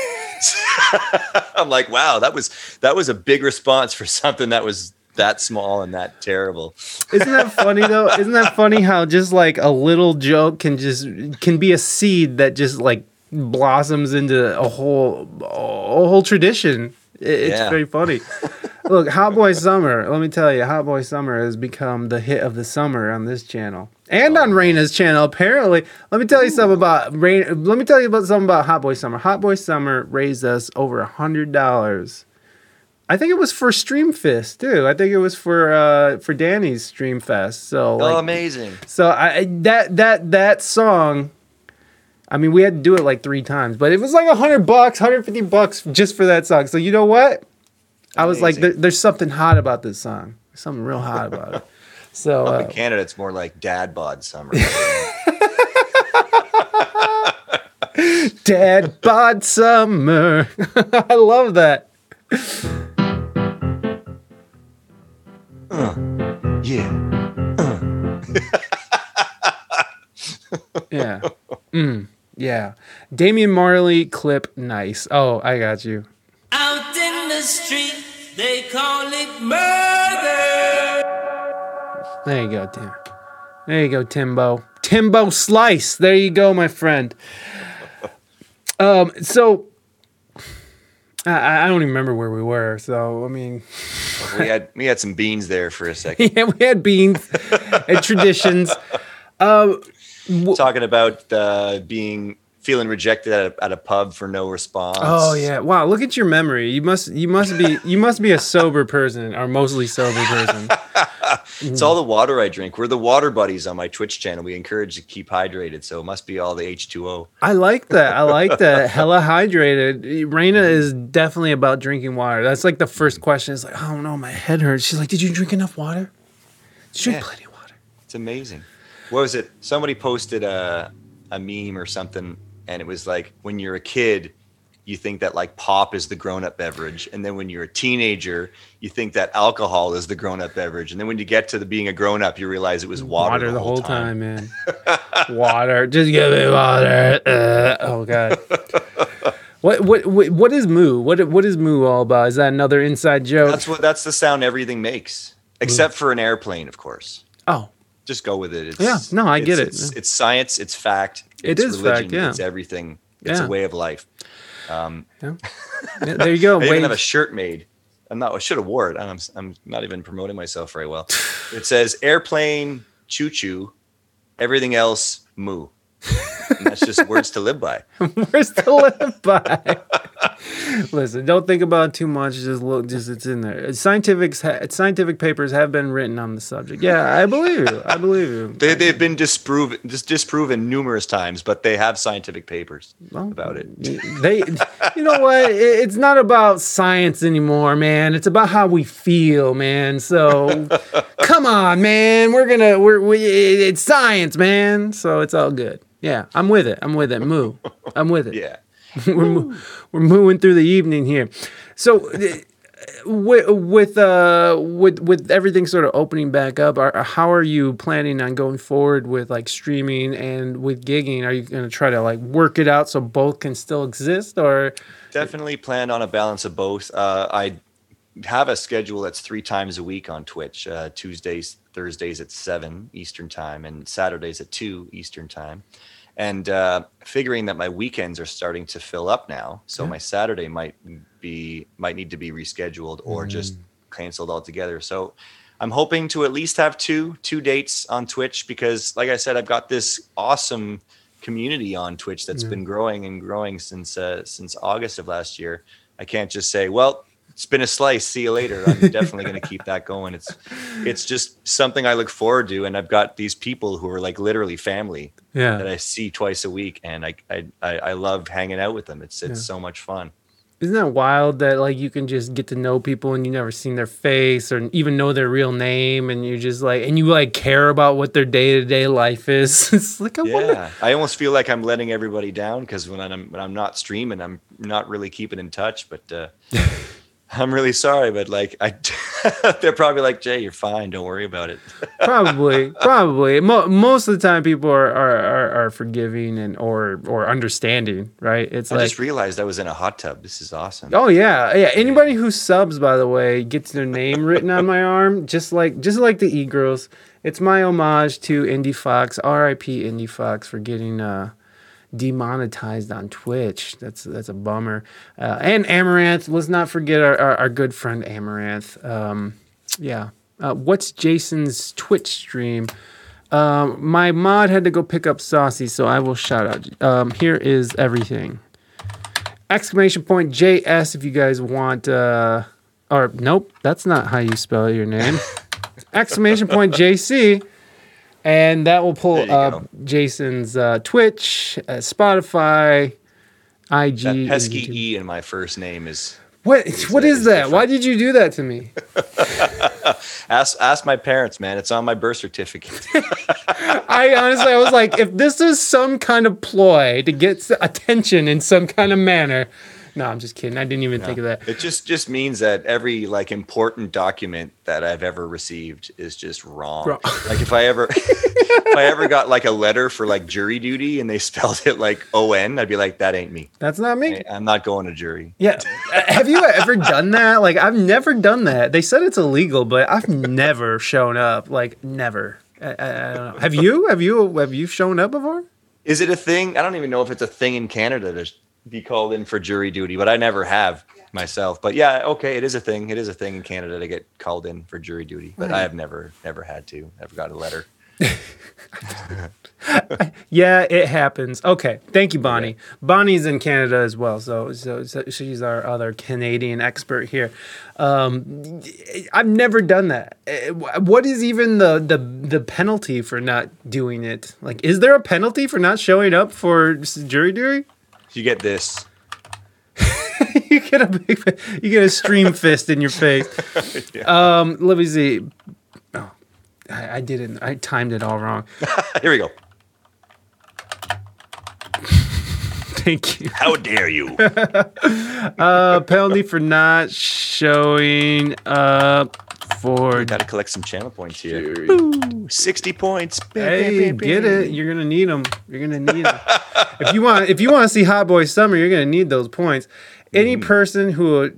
I'm like, wow, that was that was a big response for something that was that small and that terrible. Isn't that funny though? Isn't that funny how just like a little joke can just can be a seed that just like blossoms into a whole a whole tradition. It- It's Yeah. very funny. Look, Hot Boy Summer. Let me tell you, Hot Boy Summer has become the hit of the summer on this channel and on Raina's channel. Apparently, let me tell you something about Rain. Let me tell you about something about Hot Boy Summer. Hot Boy Summer raised us over a hundred dollars. I think it was for Streamfest too. I think it was for uh for Danny's Streamfest. So oh, like, amazing! so I- that that that song. I mean, we had to do it like three times, but it was like a hundred bucks, hundred fifty bucks just for that song. So you know what? I was like, there, there's something hot about this song. Something real hot about it. So Up in uh, Canada, it's more like dad bod summer. Dad bod summer. I love that. yeah. Yeah. Mm, yeah. Damian Marley clip nice. Oh, I got you. Out in the street, they call it murder. There you go, Tim. There you go, Timbo. Timbo Slice. There you go, my friend. Um, so I, I don't even remember where we were. So I mean, We had we had some beans there for a second. yeah, we had beans and traditions. Talking about uh, being feeling rejected at a, at a pub for no response. Oh yeah! Wow, look at your memory. You must you must be you must be a sober person or mostly sober person. It's all the water I drink. We're the water buddies on my Twitch channel. We encourage to keep hydrated, so it must be all the H2O. I like that. I like that. Hella hydrated. Raina is definitely about drinking water. That's like the first question. It's like, oh no, my head hurts. She's like, did you drink enough water? Did you drink Yeah. plenty of water? It's amazing. What was it? Somebody posted a a meme or something, and it was like when you're a kid, you think that like pop is the grown up beverage, and then when you're a teenager, you think that alcohol is the grown up beverage, and then when you get to the being a grown up, you realize it was water, the, whole time, man. water. Just give me water. Uh, oh god. What, what what what is moo? What what is moo all about? Is that another inside joke? That's what that's the sound everything makes, except for an airplane, of course. oh, Just go with it. It's, Yeah, no, I get it. It's, it's science. It's fact. It it's is fact, yeah. It's everything. It's Yeah. a way of life. Um, yeah, there you go. I even have a Wave. shirt made. I'm not. I should have wore it. I'm. I'm not even promoting myself very well. It says airplane, choo choo, everything else, moo. And that's just words to live by. words to live by? Listen, don't think about it too much. Just look, just it's in there. Scientific scientific papers have been written on the subject. Yeah, I believe you. I believe you. They, they've been disproven, just disproven numerous times, but they have scientific papers Well, about it. They, you know what? It- It's not about science anymore, man. It's about how we feel, man. So, come on, man. We're gonna, we're, we, it's science, man. So it's all good. Yeah, I'm with it. I'm with it. Moo. I'm with it. Yeah. we're, mo- we're moving through the evening here. So, uh, with with uh with with everything sort of opening back up, are, how are you planning on going forward with like streaming and with gigging? Are you going to try to like work it out so both can still exist, or Definitely plan on a balance of both. Uh, I have a schedule that's three times a week on Twitch uh, Tuesdays, Thursdays at 7 Eastern Time, and Saturdays at 2 Eastern Time. And uh, figuring that my weekends are starting to fill up now. So my Saturday might be might need to be rescheduled or just canceled altogether. So I'm hoping to at least have two two dates on Twitch because, like I said, I've got this awesome community on Twitch that's been growing and growing since uh, since August of last year. I can't just say, well, it's been a slice. See you later. I'm definitely going to keep that going. It's it's just something I look forward to, and I've got these people who are like literally family yeah. that? I see twice a week, and I I I, love hanging out with them. It's it's so much fun. Isn't that wild that like you can just get to know people and you never seen their face or even know their real name, and you just like and you like care about what their day to day life is. it's like I wonder. Yeah, I almost feel like I'm letting everybody down because when I'm when I'm not streaming, I'm not really keeping in touch. But uh, I'm really sorry, but like I, they're probably like Jay, you're fine. Don't worry about it. probably probably Mo- most of the time people are, are are are forgiving and or or understanding right it's I like just realized I was in a hot tub. This is awesome. oh yeah yeah anybody who subs by the way gets their name written on my arm just like just like the e-girls it's my homage to Indiefoxx rip Indiefoxx for getting uh demonetized on twitch that's that's a bummer uh, and Amouranth let's not forget our, our, our good friend Amouranth um yeah uh, what's jasen's twitch stream um, my mod had to go pick up Saucy, so I will shout out. Um, here is everything. Exclamation point JS if you guys want. Uh, or nope, that's not how you spell your name. Exclamation point JC, and that will pull up go. Jasen's uh, Twitch, uh, Spotify, IG. That pesky E in my first name is What? What uh, is is that? Why did you do that to me? Ask ask my parents, man. It's on my birth certificate. I honestly, I was like, if this is some kind of ploy to get attention in some kind of manner. No, I'm just kidding. I didn't even think of that. It just just means that every like important document that I've ever received is just wrong. Wrong. Like if I ever if I ever got like a letter for like jury duty and they spelled it like O N, I'd be like, that ain't me. That's not me. I'm not going to jury. Yeah. Have you ever done that? Like, I've never done that. They said it's illegal, but I've never shown up. Like, never. I, I, I don't know. Have you? Have you? Have you shown up before? Is it a thing? I don't even know if it's a thing in Canada to be called in for jury duty, but I never have myself. But yeah, okay, it is a thing. It is a thing in Canada to get called in for jury duty, but I have never never had to. Never got a letter. Yeah, it happens. Okay, thank you, Bonnie. Bonnie's in Canada as well, so so, so she's our other Canadian expert here. Um, I've never done that. Eh, What is even the the the penalty for not doing it? Like, is there a penalty for not showing up for jury duty? You get this. you get a big, you get a stream fist in your face. Um, let me see. Oh, I, I didn't. I timed it all wrong. Here we go. Thank you. How dare you? Uh, penalty for not showing up for. Got to collect some channel points here. 60 points. Bam, bam, Hey, bam, get it? You're gonna need them. You're gonna need them. if you want, if you want to see Hot Boy Summer, you're gonna need those points. Any Mm-hmm. person who,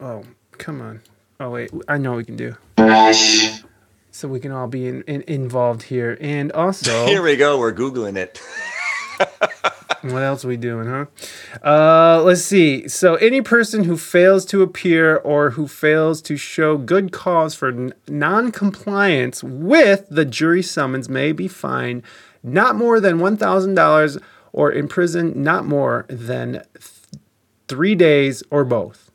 oh, come on. Oh wait, I know what we can do. So we can all be in, in, involved here, and also. Here we go. We're Googling it. What else are we doing, huh? Uh, let's see. So, any person who fails to appear or who fails to show good cause for n- non-compliance with the jury summons may be fined not more than one thousand dollars or imprisoned not more than th- three days or both.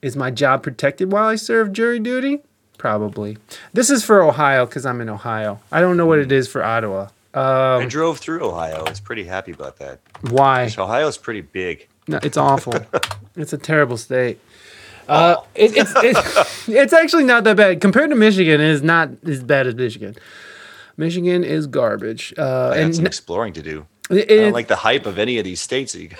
Is my job protected while I serve jury duty? Probably. This is for Ohio because I'm in Ohio. I don't know what it is for Ottawa. I drove through Ohio. I was pretty happy about that. Why? Ohio's pretty big. No, it's awful. it's a terrible state. Uh, it, it's it's it's actually not that bad compared to Michigan. It is not as bad as Michigan. Michigan is garbage. Uh, I and some exploring to do. it- I don't like the hype of any of these states. That you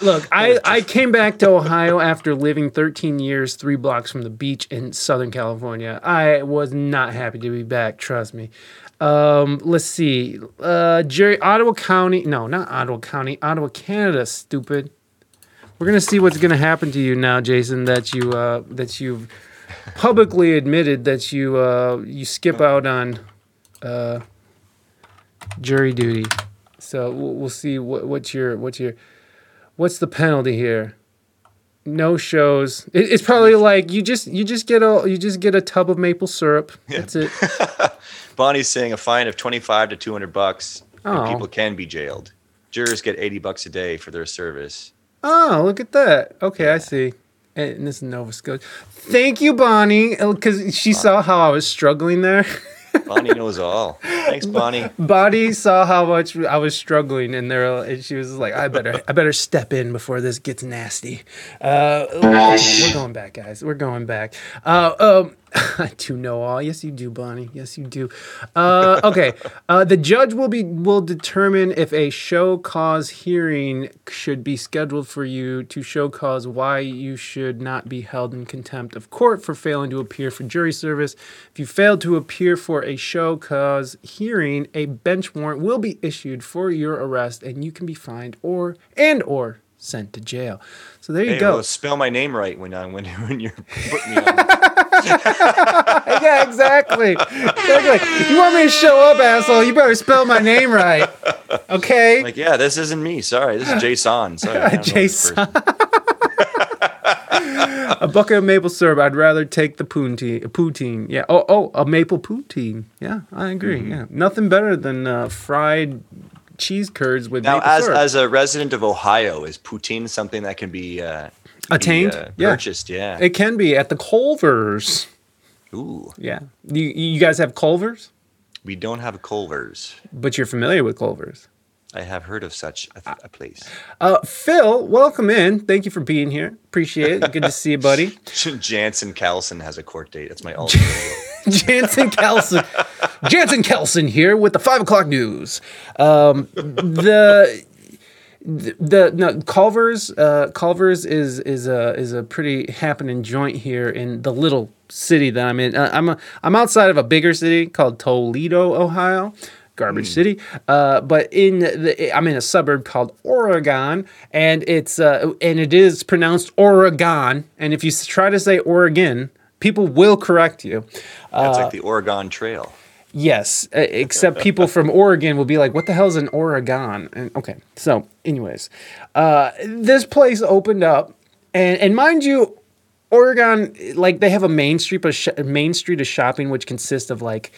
look, I, I came back to Ohio after living 13 years, three blocks from the beach in Southern California. I was not happy to be back. Trust me. Um, let's see. Uh, Jerry, Ottawa County. No, not Ottawa County. Ottawa, Canada. Stupid. We're gonna see what's gonna happen to you now, Jasen. That you uh, that you've publicly admitted that you uh, you skip out on uh, jury duty. So we'll, we'll see what what's your what's your what's the penalty here? No shows. It, it's probably like you just you just get a you just get a tub of maple syrup. That's it. Bonnie's saying a fine of 25 to 200 bucks, Oh. and people can be jailed. Jurors get 80 bucks a day for their service. Oh, look at that. Okay, I see. And this is Nova Scotia. Thank you, Bonnie, because she saw how I was struggling there. Bonnie knows all. Thanks, Bonnie. Bonnie saw how much I was struggling, and there, and she was like, "I better, I better step in before this gets nasty." Uh, we're going back, guys. We're going back. Uh, um, I do know all. Yes, you do, Bonnie. Yes, you do. Uh, okay. Uh, the judge will be will determine if a show cause hearing should be scheduled for you to show cause why you should not be held in contempt of court for failing to appear for jury service. If you fail to appear for a show cause hearing, a bench warrant will be issued for your arrest, and you can be fined or and or sent to jail. So there you Hey, go. well, spell my name right when I when when you're putting me on. yeah, exactly. You want me to show up, asshole? You better spell my name right. Okay? Like, yeah, this isn't me. Sorry, this is Jason. Sorry, I don't know this Jason. a bucket of maple syrup. I'd rather take the poutine. Poutine. Yeah. Oh, oh, a maple poutine. Yeah, I agree. Mm-hmm. Yeah, nothing better than uh, fried cheese curds with Now, maple as syrup. as a resident of Ohio, is poutine something that can be uh, be, Attained? uh, Yeah. purchased? Yeah. it can be at the Culvers. Ooh, Yeah. You, you guys have Culvers, we don't have Culver's. but you're familiar with Culvers. I have heard of such a, a place. Uh, Phil, welcome in. Thank you for being here. Appreciate it. Good to see you, buddy. Jansen Carlson has a court date. That's my ultimate. Jansen Kelson. Jansen Kelson here with the five o'clock news. Um, the the, the no, Culver's uh, Culver's is is a is a pretty happening joint here in the little city that I'm in. Uh, I'm a, I'm outside of a bigger city called Toledo, Ohio. Garbage City, uh, but in the I'm in a suburb called Oregon, and it's uh, and it is pronounced Oregon. And if you try to say Oregon, people will correct you. That's like the Oregon Trail. Yes, except people from Oregon will be like, "What the hell's an Oregon?" And okay, so anyways, uh, this place opened up, and and mind you, Oregon like they have a main street of sh- main street of shopping which consists of like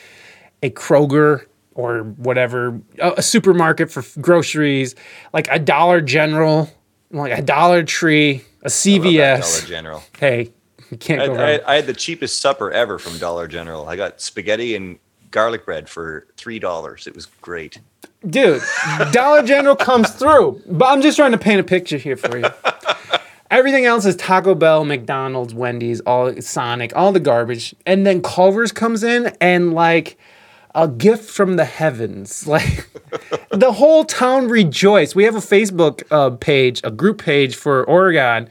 a Kroger or whatever, a, a supermarket for f- groceries, like a Dollar General, like a Dollar Tree, a CVS. Dollar General. Hey, can't I, go I. I had the cheapest supper ever from Dollar General. I got spaghetti and garlic bread for three dollars. It was great. dude dollar general comes through but i'm just trying to paint a picture here for you. Everything else is taco bell mcdonald's wendy's all sonic all the garbage. And then culver's comes in and like a gift from the heavens. Like the whole town rejoiced. We have a facebook uh, page a group page for oregon.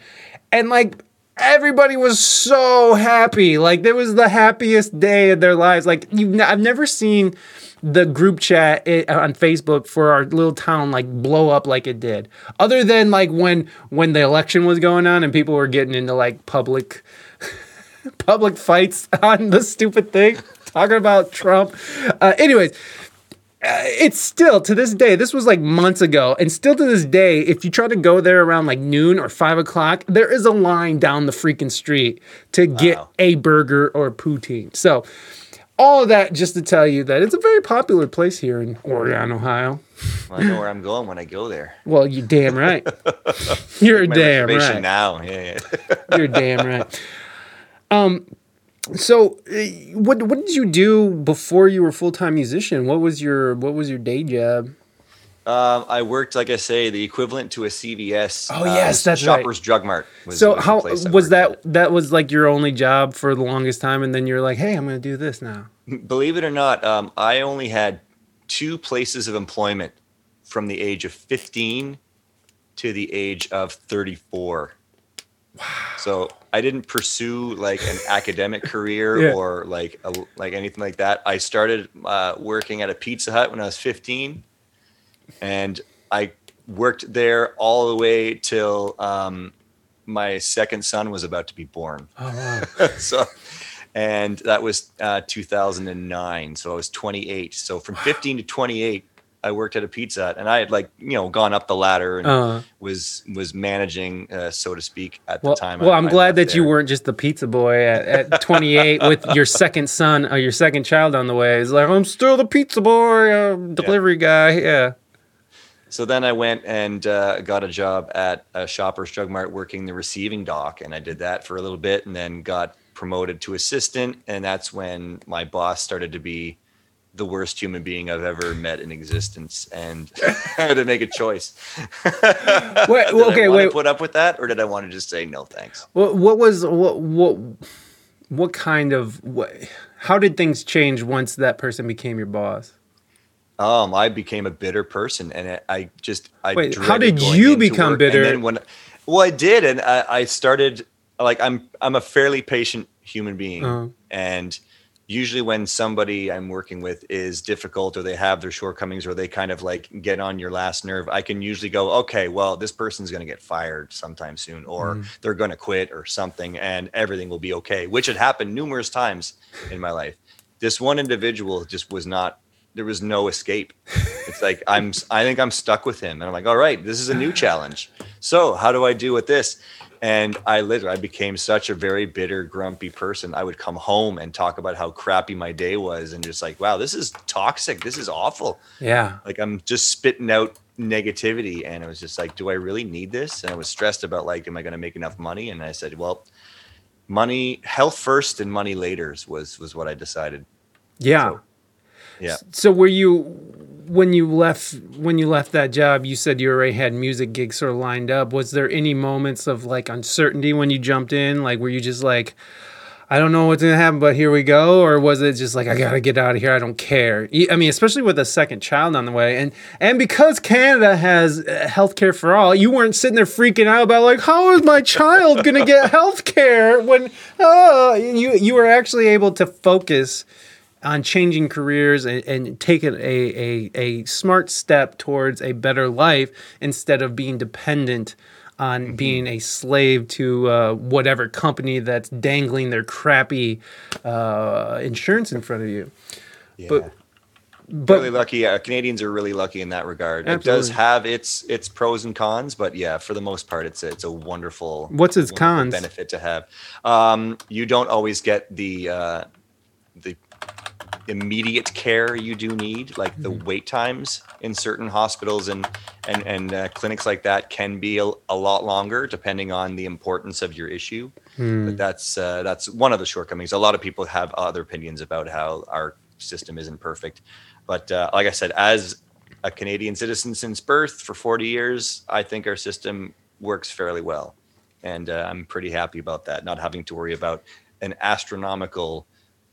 And like everybody was so happy. Like it was the happiest day of their lives. Like you i've never seen the group chat i- on facebook for our little town like blow up like it did. Other than like when when the election was going on and people were getting into like public public fights on the stupid thing talking about trump. Uh, anyways it's still to this day this was like months ago and still to this day if you try to go there around like noon or five o'clock there is a line down the freaking street to get a burger or poutine so all of that just to tell you that it's a very popular place here in oregon ohio Well, I know where I'm going when I go there. well you're damn right you're damn right now. Yeah, yeah. you're damn right um so uh, what what did you do before you were a full-time musician what was your what was your day job Um, I worked, like I say, the equivalent to a CVS. Oh, uh, yes, that's right. Shoppers Drug Mart. Was, So was how was that? at. That was like your only job for the longest time, and then you're like, "Hey, I'm going to do this now." Believe it or not, um, I only had two places of employment from the age of 15 to the age of 34. Wow. So I didn't pursue like an academic career Yeah. or like a, like anything like that. I started uh, working at a Pizza Hut when I was 15, and I worked there all the way till um, my second son was about to be born Oh wow! so and that was uh, 2009 so i was 28 so from 15 to 28 i worked at a pizza Hut, and i had like you know gone up the ladder and Uh, was was managing uh, so to speak at well, the time well, I- I'm I glad that you weren't just the pizza boy at, at 28 with your second son or your second child on the way. It's like I'm still the pizza boy, uh, delivery guy. Yeah. so then i went and uh, got a job at a shoppers drug mart working the receiving dock and i did that for a little bit and then got promoted to assistant and that's when my boss started to be the worst human being I've ever met in existence, and I had to make a choice. Wait, did okay, wait. put up with that, or did I want to just say no thanks? What, what was what what what kind of what? How did things change once that person became your boss? Um, I became a bitter person, and I, I just I. Wait, how did you become work. bitter? And then when, well, I did, and I, I started like I'm I'm a fairly patient human being, Uh-huh. and usually when somebody I'm working with is difficult or they have their shortcomings or they kind of like get on your last nerve, I can usually go, okay, well, this person's going to get fired sometime soon or Mm. they're going to quit or something and everything will be okay, which had happened numerous times in my life. This one individual just was not there was no escape. It's like I'm I think I'm stuck with him and I'm like, all right, this is a new challenge. So, how do I do with this? And I literally I became such a very bitter, grumpy person. I would come home and talk about how crappy my day was and just like, wow, this is toxic. This is awful. Yeah. Like I'm just spitting out negativity and it was just like, do I really need this? And I was stressed about like, am I going to make enough money? And I said, well, money, health first and money later was was what I decided. Yeah. So, yeah. So were you when you left when you left that job, you said you already had music gigs sort of lined up. Was there any moments of like uncertainty when you jumped in? Like, were you just like, I don't know what's gonna happen, but here we go, or was it just like I gotta get out of here? I don't care. i mean, especially with a second child on the way, and and because Canada has uh, healthcare for all, you weren't sitting there freaking out about like how is my child gonna get healthcare when uh, you you were actually able to focus on changing careers and, and taking a, a, a smart step towards a better life instead of being dependent on being a slave to uh, whatever company that's dangling their crappy uh, insurance in front of you. Yeah. But but really lucky. Uh, Canadians are really lucky in that regard. It does have its its pros and cons, but yeah, for the most part, it's a, it's a wonderful. What's its wonderful cons? benefit to have? Um, you don't always get the uh, the immediate care you do need. Like the Mm-hmm. wait times in certain hospitals and and and uh, clinics like that can be a, a lot longer depending on the importance of your issue. Hmm. But that's uh, that's one of the shortcomings. A lot of people have other opinions about how our system isn't perfect. But uh, like I said, as a Canadian citizen since birth for 40 years, I think our system works fairly well. And uh, I'm pretty happy about that, not having to worry about an astronomical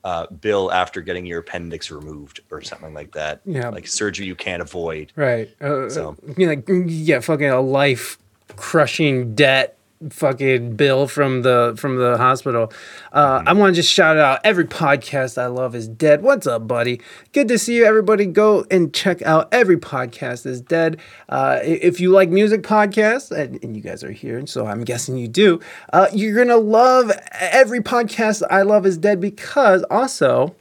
uh, bill after getting your appendix removed or something like that. Yeah. Like surgery you can't avoid. Right. Uh, So- you know, like yeah, fucking a life crushing debt fucking bill from the from the hospital. Uh, I want to just shout out every podcast I love is dead. What's up, buddy? Good to see you. Everybody, go and check out every podcast is dead. Uh, if you like music podcasts, and, and you guys are here, and so I'm guessing you do, uh, you're gonna love every podcast I love is dead because also.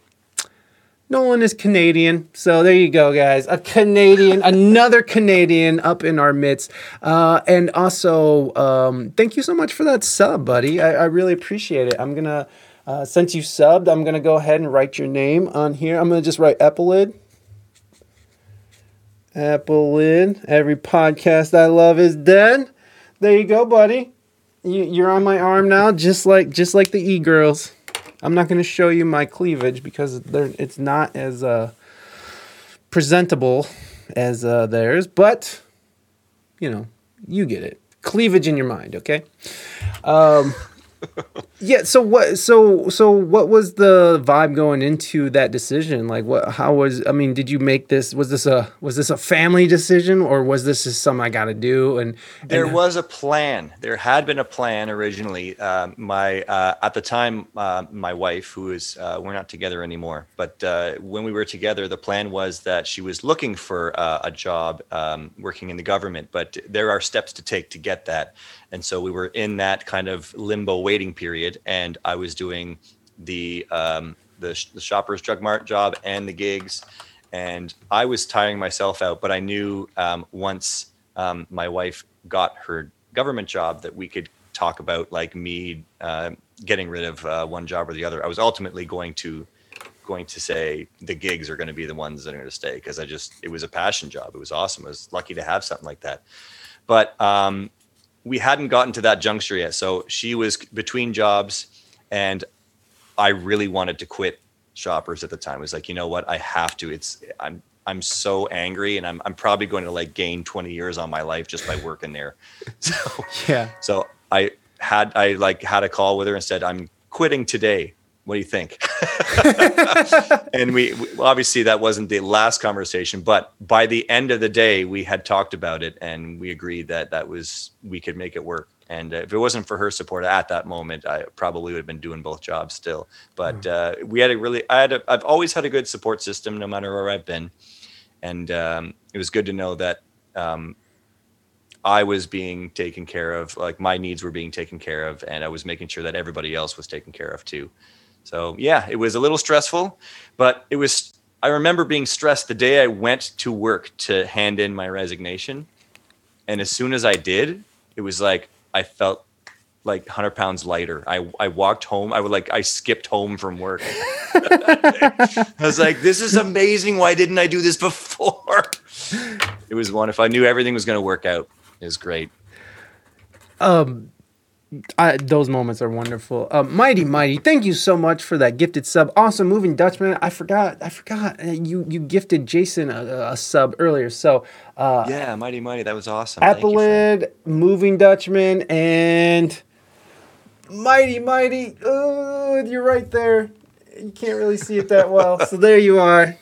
Nolan is Canadian. So there you go, guys. A Canadian, another Canadian up in our midst. Uh, and also, um, thank you so much for that sub, buddy. I, I really appreciate it. I'm going to, uh, since you subbed, I'm going to go ahead and write your name on here. I'm going to just write Epilid. Epilid. Every podcast I love is dead. There you go, buddy. You, you're on my arm now, just like just like the e girls. I'm not going to show you my cleavage because it's not as uh, presentable as uh, theirs, but you know, you get it. Cleavage in your mind, okay? Um, yeah. So what? So so what was the vibe going into that decision? Like, what? How was? I mean, did you make this? Was this a was this a family decision or was this just something I got to do? And There and- was a plan. There had been a plan originally. Uh, my uh, at the time, uh, my wife, who is uh, we're not together anymore, but uh, when we were together, the plan was that she was looking for uh, a job um, working in the government. But there are steps to take to get that, and so we were in that kind of limbo waiting period. And I was doing the um, the, the Shoppers Drug Mart job and the gigs, and I was tiring myself out. But I knew um, once um, my wife got her government job that we could talk about like me uh, getting rid of uh, one job or the other. I was ultimately going to going to say the gigs are going to be the ones that are going to stay because I just it was a passion job. It was awesome. I was lucky to have something like that. But um, we hadn't gotten to that juncture yet. So she was between jobs, and I really wanted to quit Shoppers at the time. It was like, you know what, I have to. It's I'm I'm so angry, and I'm I'm probably going to like gain 20 years on my life just by working there. So yeah. so I had I like had a call with her and said, I'm quitting today. What do you think? and we, we obviously that wasn't the last conversation, but by the end of the day, we had talked about it and we agreed that that was we could make it work. And uh, if it wasn't for her support at that moment, I probably would have been doing both jobs still. But uh, we had a really, I had, a, I've always had a good support system, no matter where I've been, and um, it was good to know that um, I was being taken care of, like my needs were being taken care of, and I was making sure that everybody else was taken care of too. So yeah, it was a little stressful, but it was. I remember being stressed the day I went to work to hand in my resignation, and as soon as I did, it was like I felt like 100 pounds lighter. I I walked home. I would like I skipped home from work. I was like, this is amazing. Why didn't I do this before? It was one. If I knew everything was going to work out, it was great. Um, I, those moments are wonderful. Uh, mighty, mighty, thank you so much for that gifted sub. Awesome, moving Dutchman. I forgot, I forgot. Uh, you you gifted Jasen a, a sub earlier. So uh, Yeah, mighty mighty. That was awesome. Friend. Appelid, moving Dutchman, and mighty, mighty. Oh, you're right there. You can't really see it that well. so there you are.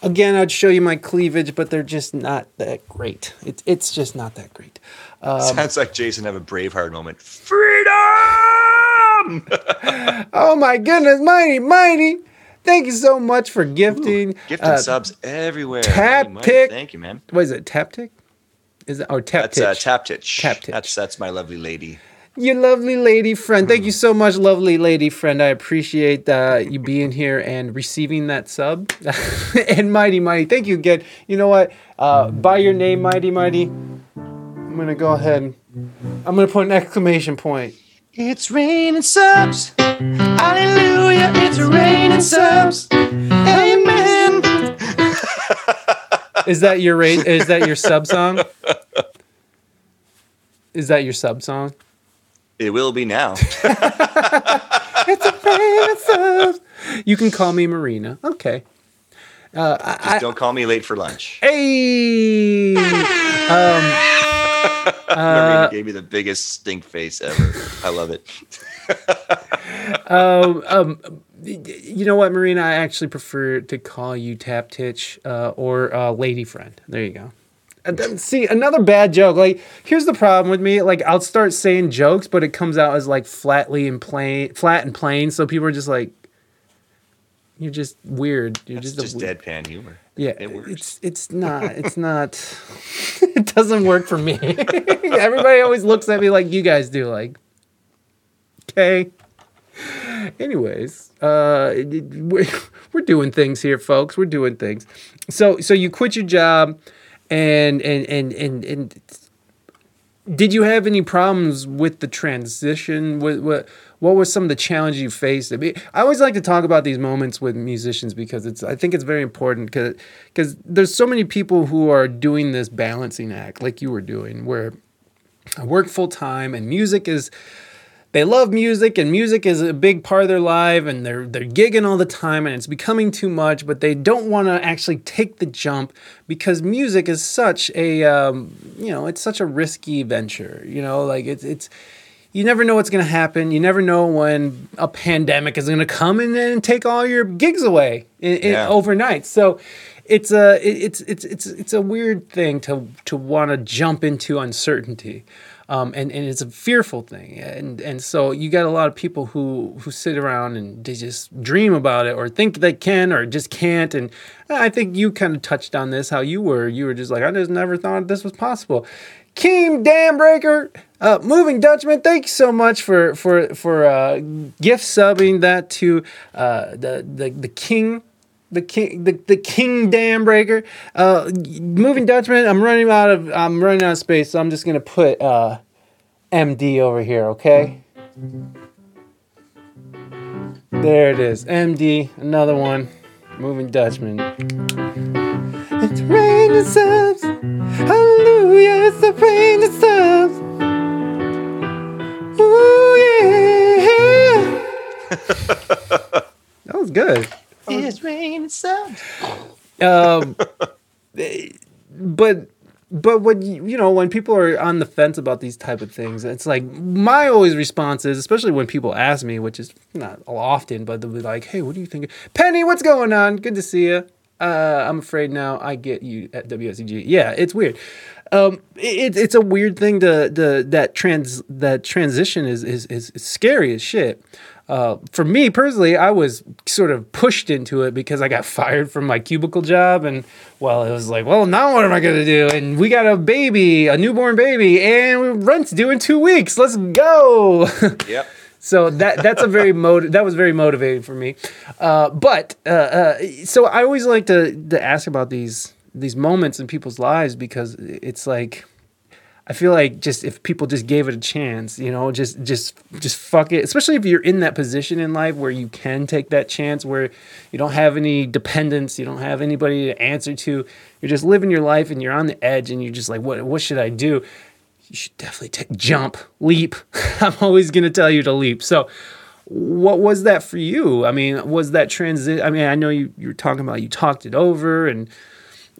Again, I'd show you my cleavage, but they're just not that great. It's it's just not that great. Um, Sounds like Jasen have a Braveheart moment. Freedom! Oh my goodness, mighty, mighty. Thank you so much for gifting. Gifting uh, subs everywhere. tap Mighty, mighty. tick. Thank you, man. What is it? Taptic? Is it or tap That's uh, titch? Taptitch. Taptitch. That's that's my lovely lady. You lovely lady friend. Thank you so much, lovely lady friend. I appreciate uh, you being here and receiving that sub. and mighty, mighty. Thank you again. You know what? Uh, by your name, mighty, mighty. I'm gonna go ahead. and- I'm gonna put an exclamation point. It's raining subs. Hallelujah. It's raining subs. Amen. Is that your rate? Is that your sub song? Is that your sub song? It will be now. It's a favorite sub. You can call me Marina. Okay. Uh, Just don't call me late for lunch. Hey. Um, Marina gave me the biggest stink face ever. I love it. You know what, Marina? I actually prefer to call you Tap Titch uh, or uh, Lady Friend. There you go. And then, see, another bad joke. Like, here's the problem with me. Like, I'll start saying jokes, but it comes out as like flatly and plain, flat and plain. So people are just like, "You're just weird. You're It's just, just a weird. deadpan humor. Yeah, It works. it's it's not. It's not. it doesn't work for me. Everybody always looks at me like you guys do. Like, okay. Anyways, uh, we're, we're doing things here, folks. We're doing things. So so you quit your job, and and and and and. Did you have any problems with the transition? What what what were some of the challenges you faced? I, mean, I always like to talk about these moments with musicians because it's I think it's very important because because there's so many people who are doing this balancing act like you were doing where I work full time and music is they love music and music is a big part of their life and they're they're gigging all the time and it's becoming too much but they don't want to actually take the jump because music is such a um, you know it's such a risky venture you know like it's it's you never know what's going to happen. You never know when a pandemic is going to come and, then take all your gigs away in, in- Yeah. overnight. So it's a it's it's it's it's a weird thing to to want to jump into uncertainty um, and, and it's a fearful thing. And and so you got a lot of people who who sit around and they just dream about it or think they can or just can't. And i think you kind of touched on this how you were you were just like i just never thought this was possible. Keem Dambreaker, uh, moving Dutchman. Thank you so much for for for uh, gift subbing that to uh, the the the king the king the, the king dam breaker. Uh moving dutchman i'm running out of i'm running out of space so i'm just gonna put uh md over here okay? There it is md another one. Moving dutchman. It's raining subs. Hallelujah it's the raining subs Ooh, yeah. that was good. It's raining subs. um, but but what you, you know when people are on the fence about these type of things it's like my always response is especially when people ask me which is not often but they'll be like hey what do you think? Penny what's going on? Good to see you uh, i'm afraid now i get you at wseg yeah it's weird um, it, it's a weird thing to, to that trans that transition is, is is scary as shit uh, for me personally, I was sort of pushed into it because I got fired from my cubicle job, and well, it was like, well, now what am I gonna do? And we got a baby, a newborn baby, and rent's due in two weeks. Let's go. Yep. so that that's a very mot- that was very motivating for me. Uh, but uh, uh, so I always like to to ask about these these moments in people's lives because it's like. I feel like just if people just gave it a chance, you know, just just just fuck it. Especially if you're in that position in life where you can take that chance, where you don't have any dependents, you don't have anybody to answer to. You're just living your life and you're on the edge, and you're just like, what what should I do? you should definitely take jump, leap. I'm always to tell you to leap. So, what was that for you? I mean, was that transit? I mean, I know you you were talking about you talked it over, and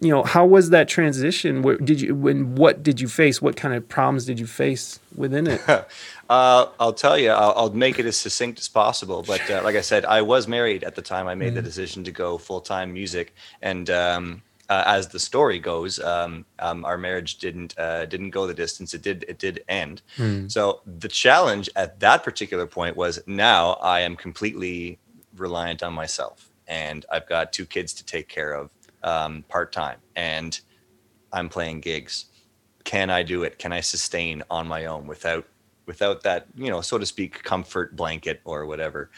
you know, how was that transition? Where did you when what did you face? What kind of problems did you face within it? Uh, I'll tell you, I'll, I'll make it as succinct as possible. But uh, like I said, I was married at the time I made the decision to go full time music, and um, uh, as the story goes, um, um, our marriage didn't uh, didn't go the distance. It did it did end. So the challenge at that particular point was now I am completely reliant on myself, and I've got two kids to take care of um, part time, and I'm playing gigs. Can I do it? Can I sustain on my own without without that, you know, so to speak, comfort blanket or whatever?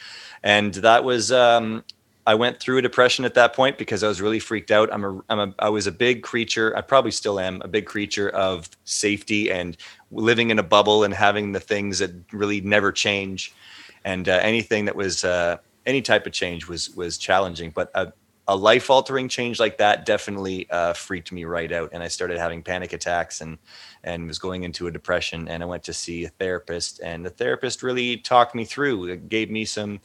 And that was um, I went through a depression at that point because I was really freaked out. I'm a, I'm a, I was a big creature. I probably still am a big creature of safety and living in a bubble and having the things that really never change. And uh, anything that was uh, any type of change was was challenging. But a, a life altering change like that definitely uh, freaked me right out, and I started having panic attacks and and was going into a depression. And I went to see a therapist, and the therapist really talked me through. It gave me some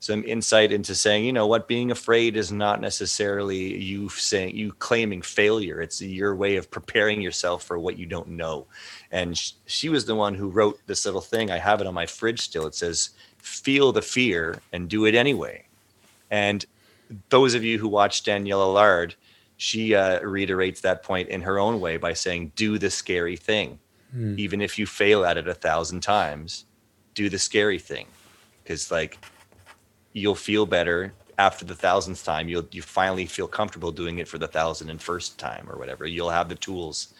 some insight into saying, you know what, being afraid is not necessarily you saying you claiming failure. It's your way of preparing yourself for what you don't know. And sh- she was the one who wrote this little thing. I have it on my fridge still. It says, "Feel the fear and do it anyway." And those of you who watch Danielle Allard, she uh, reiterates that point in her own way by saying, "Do the scary thing, even if you fail at it a thousand times. Do the scary thing, because like." you'll feel better after the thousandth time. You'll you finally feel comfortable doing it for the thousand and first time or whatever. You'll have the tools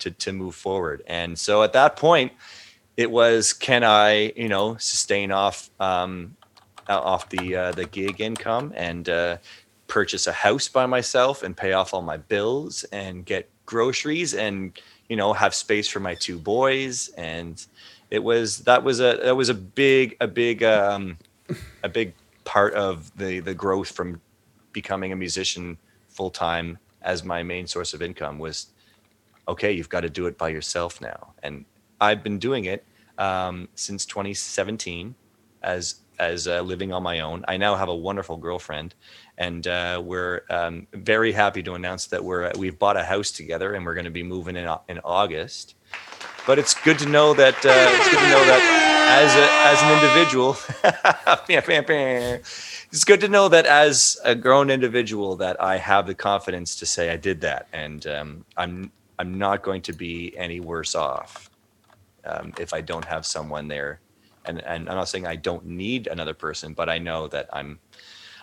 to to move forward. And so at that point, it was can I you know sustain off um, off the uh, the gig income and uh, purchase a house by myself and pay off all my bills and get groceries and you know have space for my two boys. And it was that was a that was a big a big um a big part of the the growth from becoming a musician full time as my main source of income was okay you've got to do it by yourself now. And i've been doing it um, since 2017 as as uh, living on my own. I now have a wonderful girlfriend and uh, we're um, very happy to announce that we're we've bought a house together and we're going to be moving in in august. But it's good to know that uh, it's good to know that as a, as an individual it's good to know that as a grown individual that i have the confidence to say i did that and um, i'm i'm not going to be any worse off um, if i don't have someone there and and i'm not saying i don't need another person but i know that i'm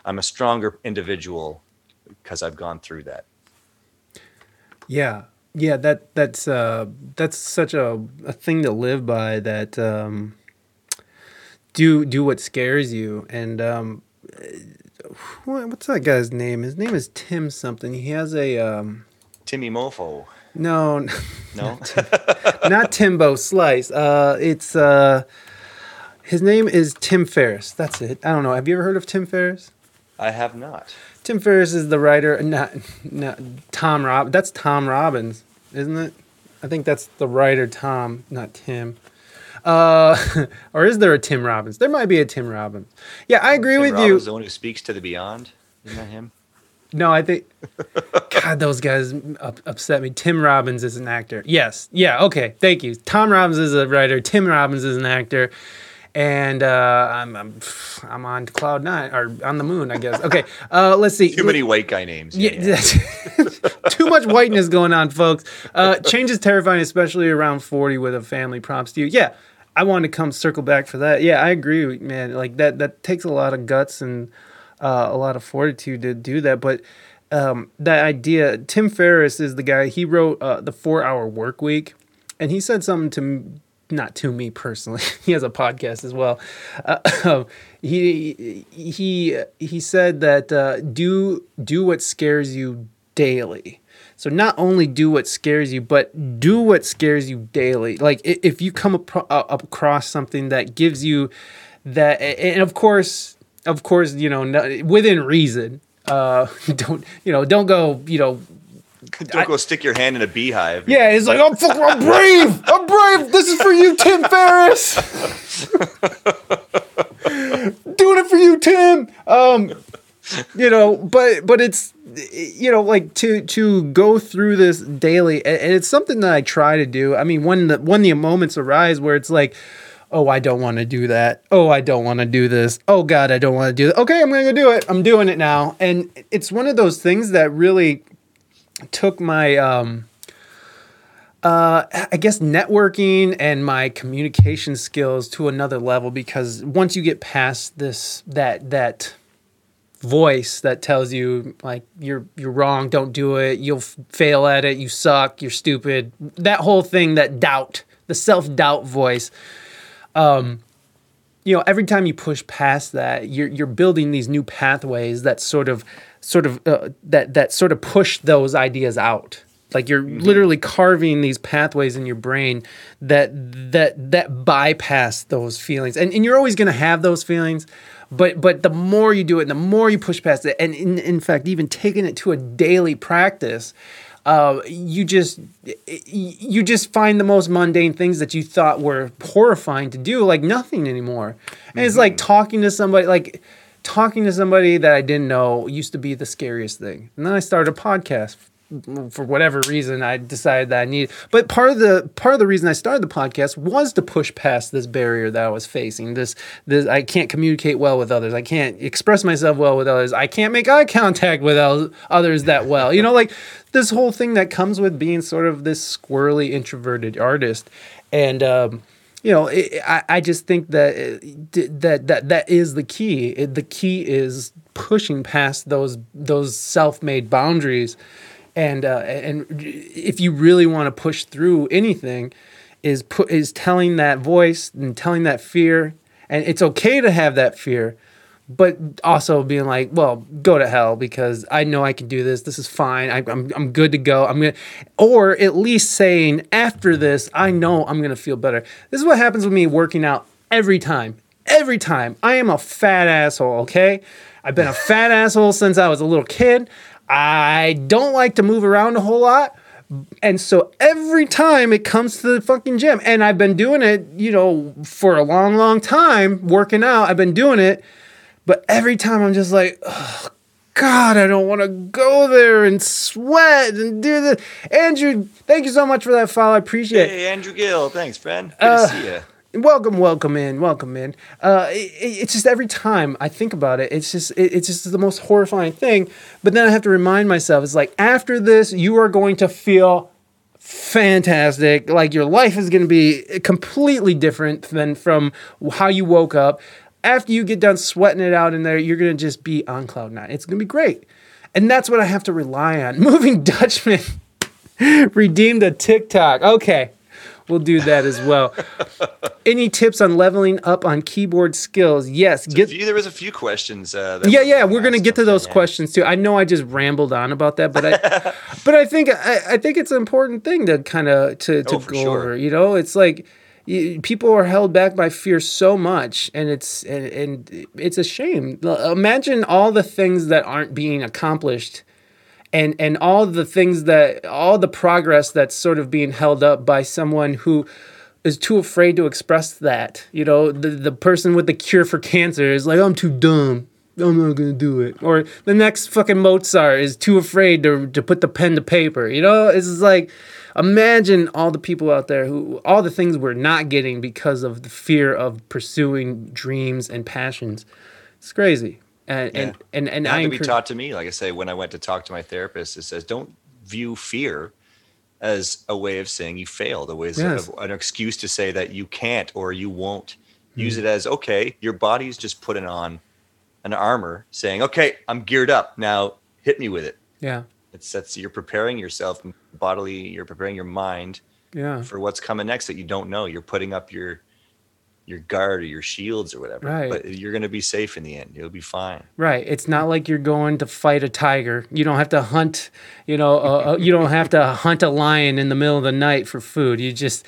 i'm a stronger individual because i've gone through that Yeah, yeah. That that's uh, that's such a, a thing to live by. That um, do do what scares you. And um, what, what's that guy's name? His name is Tim something. He has a um, timmy mofo no, no not Timbo Slice. Uh, it's uh, his name is Tim Ferriss. That's it. I don't know. Have you ever heard of Tim Ferriss? i have not Tim Ferriss is the writer. Not, not Tom Rob. That's Tom Robbins, isn't it? I think that's the writer Tom, not Tim. Uh, or is there a Tim Robbins? There might be a Tim Robbins. Yeah, I agree Tim with Robbins, you. the one who speaks to the beyond isn't that him No, I think. God, those guys up, upset me. Tim Robbins is an actor. Yes. Yeah. Okay. Thank you. Tom Robbins is a writer. Tim Robbins is an actor. And uh, I'm, I'm I'm on cloud nine or on the moon, I guess. Okay. Uh, let's see. Too many white guy names. Yeah, that's- too much whiteness going on, folks. Uh, change is terrifying, especially around 40 with a family. Props to you. Yeah, I wanted to come circle back for that. Yeah, I agree, man. Like that, that takes a lot of guts and uh, a lot of fortitude to do that. But um, that idea, Tim Ferriss is the guy. He wrote uh, the Four Hour Work Week, and he said something to not to me personally. he has a podcast as well. Uh, he he he said that uh, do do what scares you daily. So not only do what scares you, but do what scares you daily. Like if you come apro- uh, across something that gives you that, and of course, of course, you know, within reason. Uh, don't you know? Don't go, you know, Don't go stick your hand in a beehive. Yeah, he's like I'm fucking, I'm brave. I'm brave. This is for you, Tim Ferriss. Doing it for you, Tim. Um, you know, but but it's you know like to to go through this daily, and it's something that I try to do. I mean, when the when the moments arise where it's like. Oh, I don't want to do that. Oh, I don't want to do this. Oh God, I don't want to do that. Okay, I'm gonna go do it. I'm doing it now, and it's one of those things that really took my um uh I guess networking and my communication skills to another level because once you get past this that that voice that tells you like you're you're wrong, don't do it, you'll f- fail at it, you suck, you're stupid. That whole thing, that doubt, the self-doubt voice you know every time you push past that you're you're building these new pathways that sort of sort of uh, that that sort of push those ideas out. Like you're literally carving these pathways in your brain that that that bypass those feelings. And, and you're always going to have those feelings but but the more you do it and the more you push past it and in, in fact even taking it to a daily practice uh, you just you just find the most mundane things that you thought were horrifying to do like nothing anymore. And it's like talking to somebody like talking to somebody that i didn't know used to be the scariest thing. And then i started a podcast. For whatever reason i decided that i need but part of the part of the reason i started the podcast was to push past this barrier that i was facing this this i can't communicate well with others. I can't express myself well with others. I can't make eye contact with others that well. You know like this whole thing that comes with being sort of this squirrely introverted artist. And um you know it, I, I just think that it- that that that is the key. It- the key is pushing past those those self-made boundaries. And uh, and if you really want to push through anything is put is telling that voice and telling that fear. And it's okay to have that fear but also being like well go to hell because i know i can do this. This is fine. I, I'm, I'm good to go. I'm gonna or at least saying after this i know i'm gonna feel better. This is what happens with me working out every time. Every time. I am a fat asshole okay? I've been a fat asshole since i was a little kid. I don't like to move around a whole lot. And so every time it comes to the fucking gym, and I've been doing it, you know, for a long, long time, working out, I've been doing it. But every time I'm just like, oh, God, I don't want to go there and sweat and do this. Andrew, thank you so much for that follow. I appreciate it. Hey, Andrew Gill. Thanks, friend. Good Uh, to see you. Welcome, welcome in, welcome in. Uh, it, it's just every time I think about it, it's just it, it's just the most horrifying thing. But then I have to remind myself, it's like after this, you are going to feel fantastic. Like your life is going to be completely different than from how you woke up. After you get done sweating it out in there, you're going to just be on cloud nine. It's going to be great. And that's what I have to rely on. Moving Dutchman redeemed a TikTok. Okay. We'll do that as well. Any tips on leveling up on keyboard skills? Yes. A Get there was a few questions. Uh, yeah, yeah, we're gonna get to those yeah. questions too. I know I just rambled on about that, but I, but I think I, I think it's an important thing to kind of to to Oh, go sure. over. You know, it's like people are held back by fear so much, and it's and, and it's a shame. Imagine all the things that aren't being accomplished. And, and all the things that all the progress that's sort of being held up by someone who is too afraid to express that. You know, the the person with the cure for cancer is like, I'm too dumb. I'm not gonna do it. Or the next fucking Mozart is too afraid to to put the pen to paper. You know, it's like imagine all the people out there who all the things we're not getting because of the fear of pursuing dreams and passions. It's crazy. And and and, and It I had to be encourage- taught to me. Like I say, when I went to talk to my therapist, it says don't view fear as a way of saying you failed, a way of an excuse to say that you can't or you won't. Hmm. Use it as okay, your body's just putting on an armor, saying, "Okay, I'm geared up now. Hit me with it." yeah. It's that's you're preparing yourself bodily. You're preparing your mind Yeah. for what's coming next that you don't know. You're putting up your your guard or your shields or whatever. Right. But you're going to be safe in the end. You'll be fine. Right. It's not like you're going to fight a tiger. You don't have to hunt, you know, uh, you don't have to hunt a lion in the middle of the night for food. You just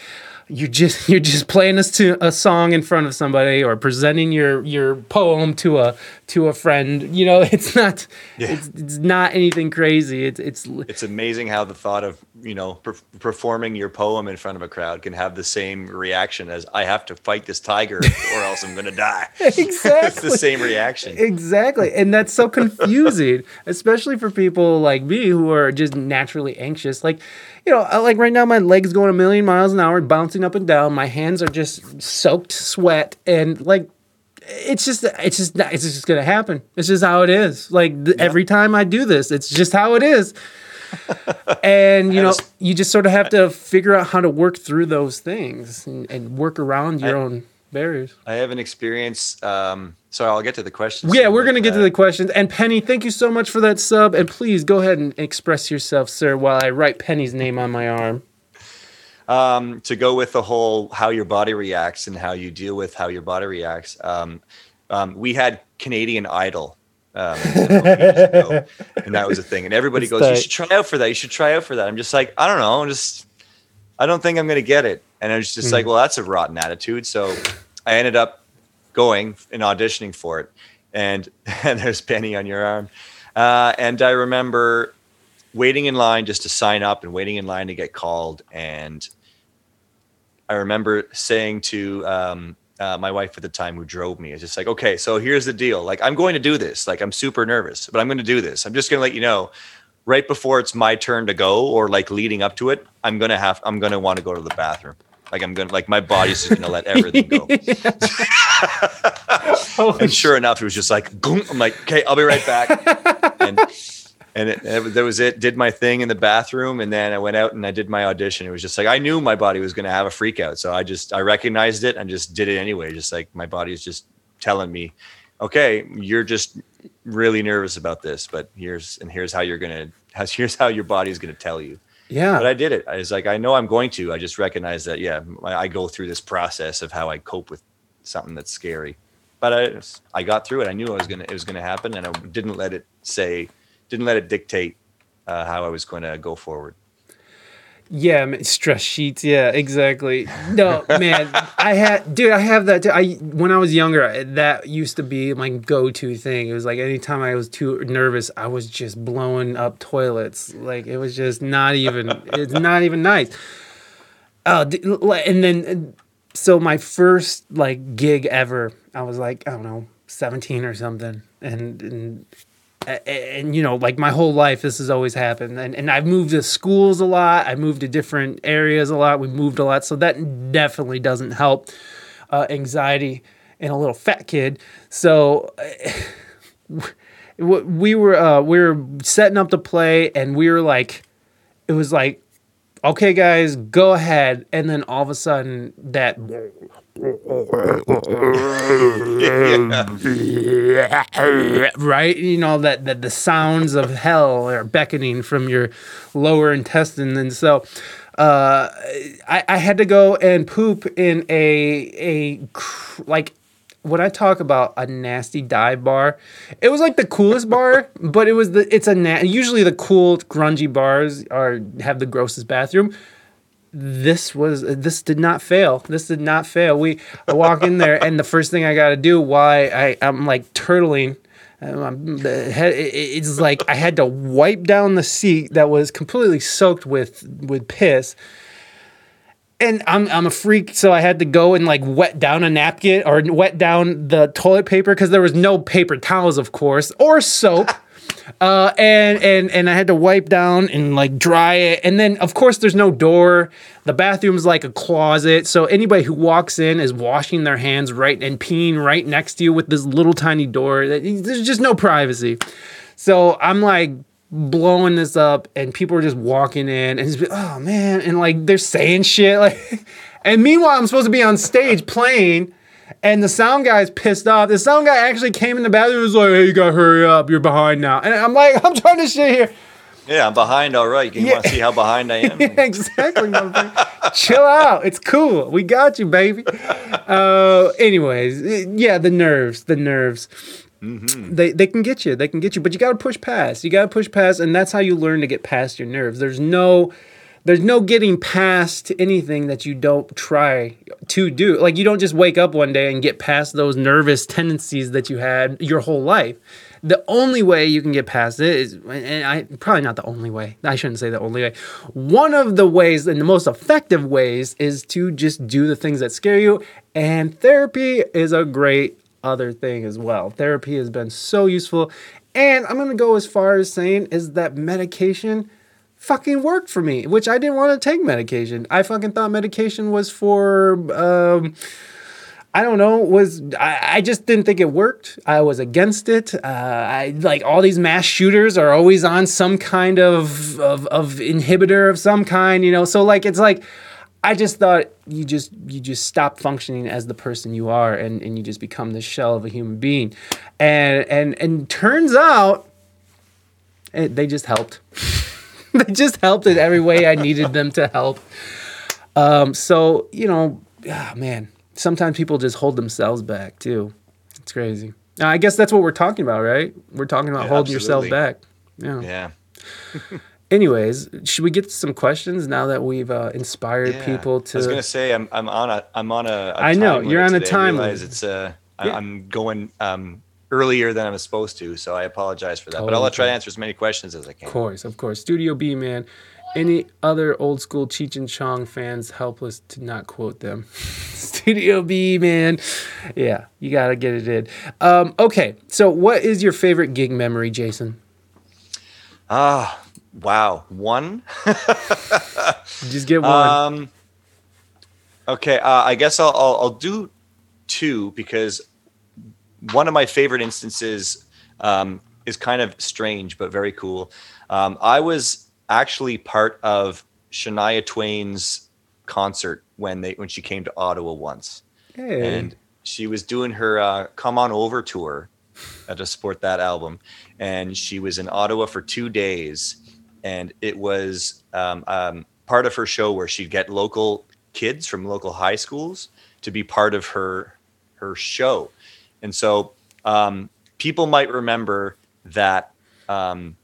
you're just you're just playing to a song in front of somebody or presenting your your poem to a to a friend. You know, it's not it's, it's not anything crazy. It's it's It's amazing how the thought of you know per- performing your poem in front of a crowd can have the same reaction as I have to fight this tiger or else I'm gonna die. it's exactly the same reaction. Exactly. And that's so confusing, especially for people like me who are just naturally anxious. Like, you know, like right now, my legs going a million miles an hour, bouncing up and down. My hands are just soaked sweat. And like, it's just, it's just, it's just gonna happen. It's just how it is. Like th- every time I do this, it's just how it is. and you know, was- you just sort of have to figure out how to work through those things and, and work around your I- own barriers. I have an experience. Um, sorry, I'll get to the questions. Yeah, we're gonna get to uh, the questions. And Penny, thank you so much for that sub. And please go ahead and express yourself, sir, while I write Penny's name on my arm. Um, to go with the whole how your body reacts and how you deal with how your body reacts. Um, um, we had Canadian Idol. Um, ago, and that was a thing. And everybody It's goes, "You should try out for that. You should try out for that." I'm just like, I don't know. I'm just, I don't think I'm gonna get it. And I was just Hmm. like, well, that's a rotten attitude. So I ended up going and auditioning for it. And and there's Penny on your arm. Uh, and I remember waiting in line just to sign up and waiting in line to get called. And I remember saying to um, uh, my wife at the time who drove me, it's just like, okay, so here's the deal. Like, I'm going to do this. Like, I'm super nervous, but I'm going to do this. I'm just going to let you know right before it's my turn to go or like leading up to it, I'm going to have, I'm going to want to go to the bathroom. Like, I'm going to, like, my body's just going to let everything go. and sure enough, it was just like. I'm like, okay, I'll be right back. and and it, it, that was it. Did my thing in the bathroom, and then I went out and I did my audition. It was just like I knew my body was going to have a freak out, so I just I recognized it and just did it anyway. Just like my body is just telling me, okay, you're just really nervous about this, but here's and here's how you're gonna here's how your body's gonna tell you. Yeah. But I did it. I was like, I know I'm going to. I just recognize that, yeah, I I go through this process of how I cope with something that's scary. But I, I got through it. I knew I was gonna, it was gonna happen, and I didn't let it say, didn't let it dictate uh, how I was going to go forward. Yeah, stress sheets. Yeah, exactly. No, man, I had, dude, I have that. Too. I when I was younger, I- that used to be my go-to thing. It was like anytime I was too nervous, I was just blowing up toilets. Like it was just not even. it's not even nice. Oh, and then uh, so my first like gig ever, I was like I don't know, seventeen or something, and and and you know like my whole life this has always happened. And, and i've moved to schools a lot. I moved to different areas a lot. We moved a lot. So that definitely doesn't help uh, anxiety in a little fat kid. So w- we were uh, we were setting up to play and we were like it was like okay guys go ahead. And then all of a sudden that right? You know that, that the sounds of hell are beckoning from your lower intestine. And so uh, I, I had to go and poop in a a like when I talk about a nasty dive bar, it was like the coolest bar, but it was the it's a na- usually the cool grungy bars are have the grossest bathroom this was this did not fail. This did not fail. We I walk in there and the first thing I got to do why I I'm like turtling it's like I had to wipe down the seat that was completely soaked with with piss. And I'm I'm a freak, so I had to go and like wet down a napkin or wet down the toilet paper because there was no paper towels, of course, or soap. Uh, and and and I had to wipe down and like dry it. And then of course there's no door. The bathroom's like a closet, so anybody who walks in is washing their hands right and peeing right next to you with this little tiny door. There's just no privacy. So I'm like blowing this up, and people are just walking in, and it's oh man, and like they're saying shit like. And meanwhile, I'm supposed to be on stage playing, and the sound guy is pissed off. The sound guy actually came in the bathroom and was like, "Hey, you gotta hurry up, you're behind now." And I'm like, "I'm trying to shit here." Yeah, I'm behind. All right. You Yeah. want to see how behind I am? Yeah, exactly. Chill out. It's cool. We got you, baby. Uh, anyways, yeah, the nerves, the nerves. They, they can get you. They can get you, but you got to push past. You got to push past, and that's how you learn to get past your nerves. There's no, there's no getting past anything that you don't try to do. Like you don't just wake up one day and get past those nervous tendencies that you had your whole life. The only way you can get past it is, and I probably not the only way. I shouldn't say the only way. One of the ways, and the most effective ways, is to just do the things that scare you. And therapy is a great other thing as well. Therapy has been so useful. And I'm gonna go as far as saying is that medication fucking worked for me, which I didn't want to take medication. I fucking thought medication was for um I don't know, was I, I just didn't think it worked. I was against it. Uh, I like all these mass shooters are always on some kind of, of of inhibitor of some kind, you know. So like it's like I just thought you just you just stop functioning as the person you are and, and you just become the shell of a human being. And and and turns out it, they just helped. they just helped in every way I needed them to help. Um, so, you know, ah, man, sometimes people just hold themselves back too. It's crazy. Now, I guess that's what we're talking about, right? We're talking about Yeah, holding yourself back. Yeah. Yeah. Anyways, should we get some questions now that we've uh, inspired Yeah. people to? I was gonna say I'm I'm on a I'm on a. a I know, you're on a today. I time realize limit. it's uh I, I'm going um earlier than I was supposed to, so I apologize for that. But I'll try to answer as many questions as I can. Of course, of course. Studio B, man. Any other old school Cheech and Chong fans helpless to not quote them? Studio B, man. Yeah, you gotta get it in. Um, okay, so what is your favorite gig memory, Jasen? Ah, wow, one. Just get one. Um, okay, uh, I guess I'll, I'll I'll do two because one of my favorite instances um, is kind of strange but very cool. Um, I was actually part of Shania Twain's concert when they when she came to Ottawa once, hey. and she was doing her uh, "Come On Over" tour to support that album, and she was in Ottawa for two days, and it was um, um, part of her show where she'd get local kids from local high schools to be part of her her show, and so um, people might remember that um,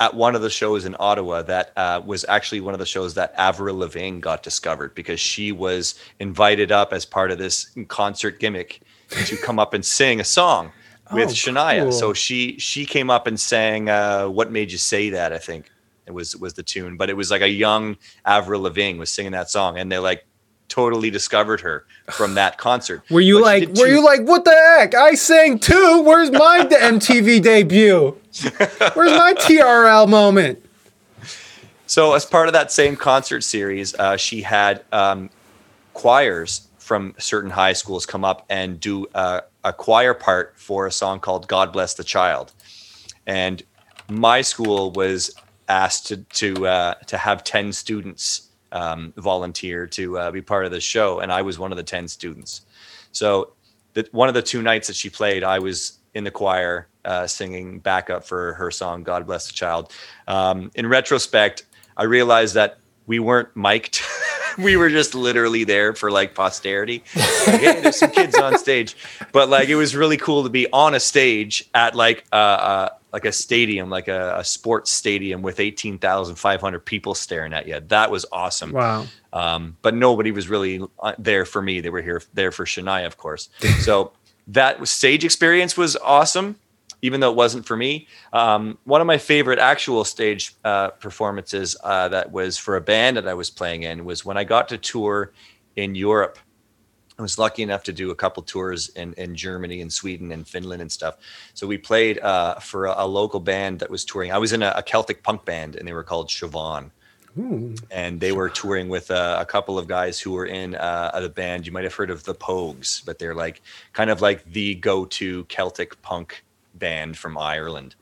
at one of the shows in Ottawa that uh, was actually one of the shows that Avril Lavigne got discovered because she was invited up as part of this concert gimmick to come up and sing a song with Oh, Shania. cool. So she she came up and sang uh, "What Made You Say That." I think it was was the tune, but it was like a young Avril Lavigne was singing that song, and they like totally discovered her from that concert. were you But like, were two- you like, what the heck? I sang too. Where's my MTV debut? Where's my TRL moment? So, as part of that same concert series, uh, she had um, choirs from certain high schools come up and do uh, a choir part for a song called "God Bless the Child," and my school was asked to to uh, to have ten students um, volunteer to uh, be part of the show, and I was one of the ten students. So, the, one of the two nights that she played, I was in the choir uh, singing backup for her song "God Bless the Child." Um, in retrospect, I realized that we weren't mic'd. we were just literally there for like posterity. Like, hey, there's some kids on stage, but like it was really cool to be on a stage at like uh, uh like a stadium, like a, a sports stadium with eighteen thousand five hundred people staring at you. That was awesome. Wow. Um, but nobody was really uh, there for me. They were here there for Shania, of course. So that stage experience was awesome, even though it wasn't for me. Um, one of my favorite actual stage uh, performances uh, that was for a band that I was playing in was when I got to tour in Europe. I was lucky enough to do a couple tours in, in Germany and Sweden and Finland and stuff. So we played uh, for a, a local band that was touring. I was in a, a Celtic punk band and they were called Siobhan and they were touring with uh, a couple of guys who were in uh, the band. You might have heard of the Pogues, but they're like kind of like the go-to Celtic punk band from Ireland.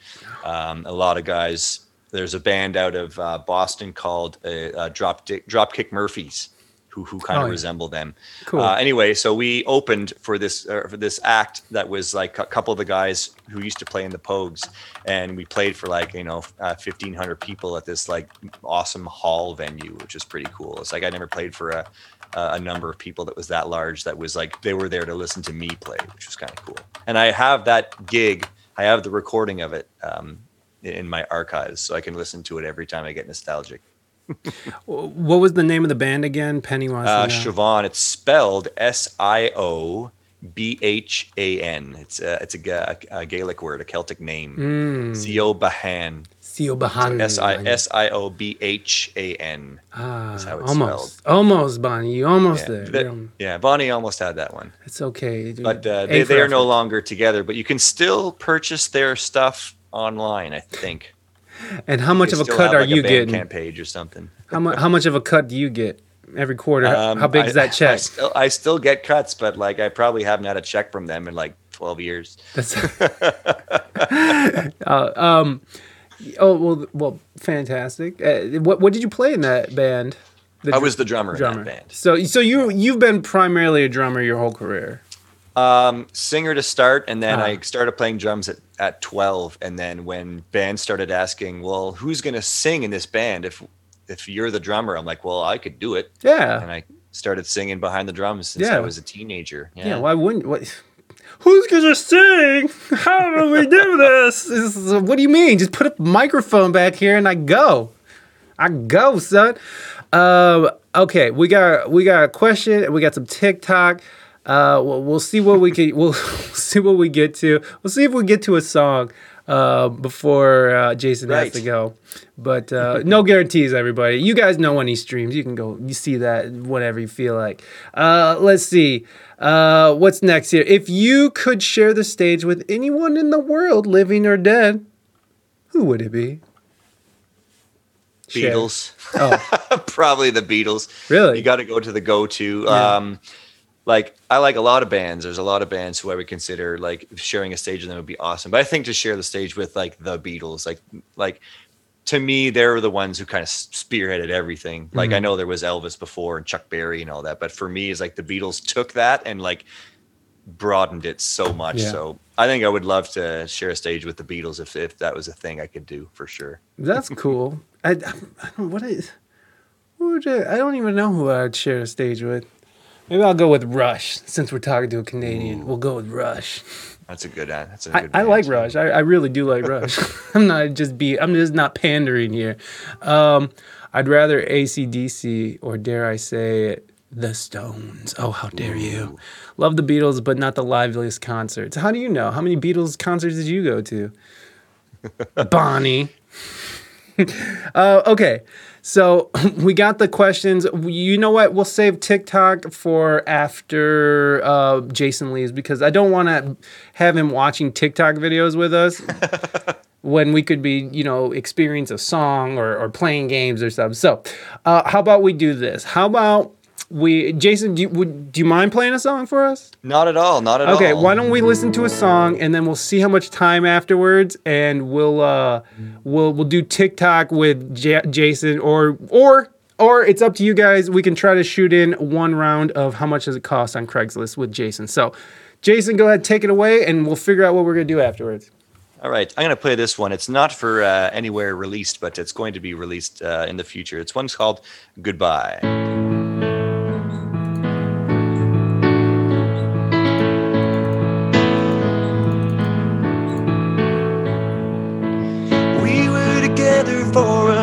Um, a lot of guys. There's a band out of uh, Boston called uh, uh, Drop Dropkick Murphys, who who kind Oh, of yeah. resemble them. Cool. Uh, anyway, so we opened for this uh, for this act that was like a couple of the guys who used to play in the Pogues, and we played for like you know uh, fifteen hundred people at this like awesome hall venue, which is pretty cool. It's like I never played for a a number of people that was that large. That was like they were there to listen to me play, which was kind of cool. And I have that gig. I have the recording of it um, in my archives, so I can listen to it every time I get nostalgic. What was the name of the band again? Pennywise. Uh, uh, Siobhan, it's spelled S I O B H A N. It's a, it's a, a Gaelic word, a Celtic name. Hmm. Zio Bahan. Seal Bahan. S I S I O B H A N. Ah, how it's almost, almost, Bonnie. You almost Yeah, there. yeah, Bonnie almost had that one. It's okay. dude. But uh, they, they are no longer together, but you can still purchase their stuff online, I think. And how much of a cut have, are like, you getting? Bandcamp page or something. How much? How much of a cut do you get every quarter? How- Um, how big I- is that I check? still, I still get cuts, but like I probably haven't had a check from them in like 12 years. That's uh, um. Oh well, well, fantastic. Uh, what what did you play in that band? The I dr- was the drummer, in that band. So so you you've been primarily a drummer your whole career. Um, singer to start, and then Ah. I started playing drums at, at 12. And then when bands started asking, well, who's going to sing in this band if if you're the drummer? I'm like, well, I could do it. Yeah. And I started singing behind the drums since Yeah. I was a teenager. Yeah. Yeah, why wouldn't what? Who's gonna sing? How do we do this? This is- what do you mean? Just put a microphone back here and I go. I go, son. Um, okay, we got we got a question. And we got some TikTok. Uh, we'll, we'll see what we can. We'll see what we get to. We'll see if we get to a song uh, before uh, Jasen has to go. But uh, no guarantees, everybody. You guys know when he streams. You can go. You see that whenever you feel like. Uh, let's see. Uh, what's next here? If you could share the stage with anyone in the world, living or dead, who would it be? Share. Beatles. Oh, Probably the Beatles. Really? You got to go to the go-to. Yeah. Um, like I like a lot of bands. There's a lot of bands who I would consider like sharing a stage with them would be awesome. But I think to share the stage with like the Beatles, like like to me, they're the ones who kind of spearheaded everything. Like Mm-hmm. I know there was Elvis before and Chuck Berry and all that, but for me, it's like the Beatles took that and like broadened it so much. Yeah. So I think I would love to share a stage with the Beatles if if that was a thing I could do for sure. That's cool. I, I don't what is who would I, I don't even know who I'd share a stage with. Maybe I'll go with Rush since we're talking to a Canadian. We'll go with Rush. That's a good. uh, That's a I, good. I band. like Rush. I, I really do like Rush. I'm not just be. I'm just not pandering here. Um, I'd rather ACDC or dare I say it, the Stones. Oh, how dare you! Love the Beatles, but not the liveliest concerts. How do you know? How many Beatles concerts did you go to? Bonnie. uh, okay, so we got the questions. You know what? We'll save TikTok for after uh, Jasen leaves because I don't want to have him watching TikTok videos with us when we could be, you know, experience a song or, or playing games or something. So, uh, how about we do this? How about we, Jasen? Do you, would do you mind playing a song for us? Not at all. Not at all. Okay, why don't we listen to a song and then we'll see how much time afterwards, and we'll uh, we'll we'll do TikTok with J- Jasen, or or or it's up to you guys. We can try to shoot in one round of how much does it cost on Craigslist with Jasen. So, Jasen, go ahead, take it away, and we'll figure out what we're gonna do afterwards. All right, I'm going to play this one. It's not for uh, anywhere released, but it's going to be released uh, in the future. It's one's called Goodbye.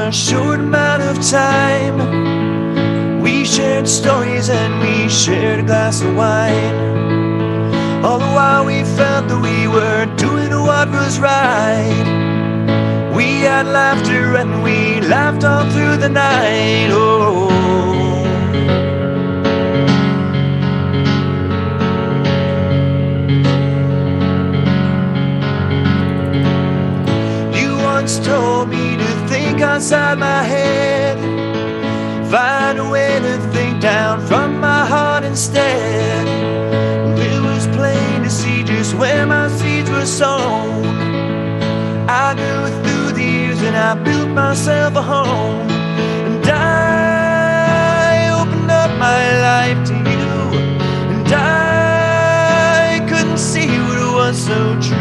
A short amount of time. We shared stories and we shared a glass of wine. All the while we felt that we were doing what was right. We had laughter and we laughed all through the night. Oh. You once told me think outside my head. Find a way to think down from my heart instead. It was plain to see just where my seeds were sown. I grew through the years and I built myself a home. And I opened up my life to you. And I couldn't see what was so true.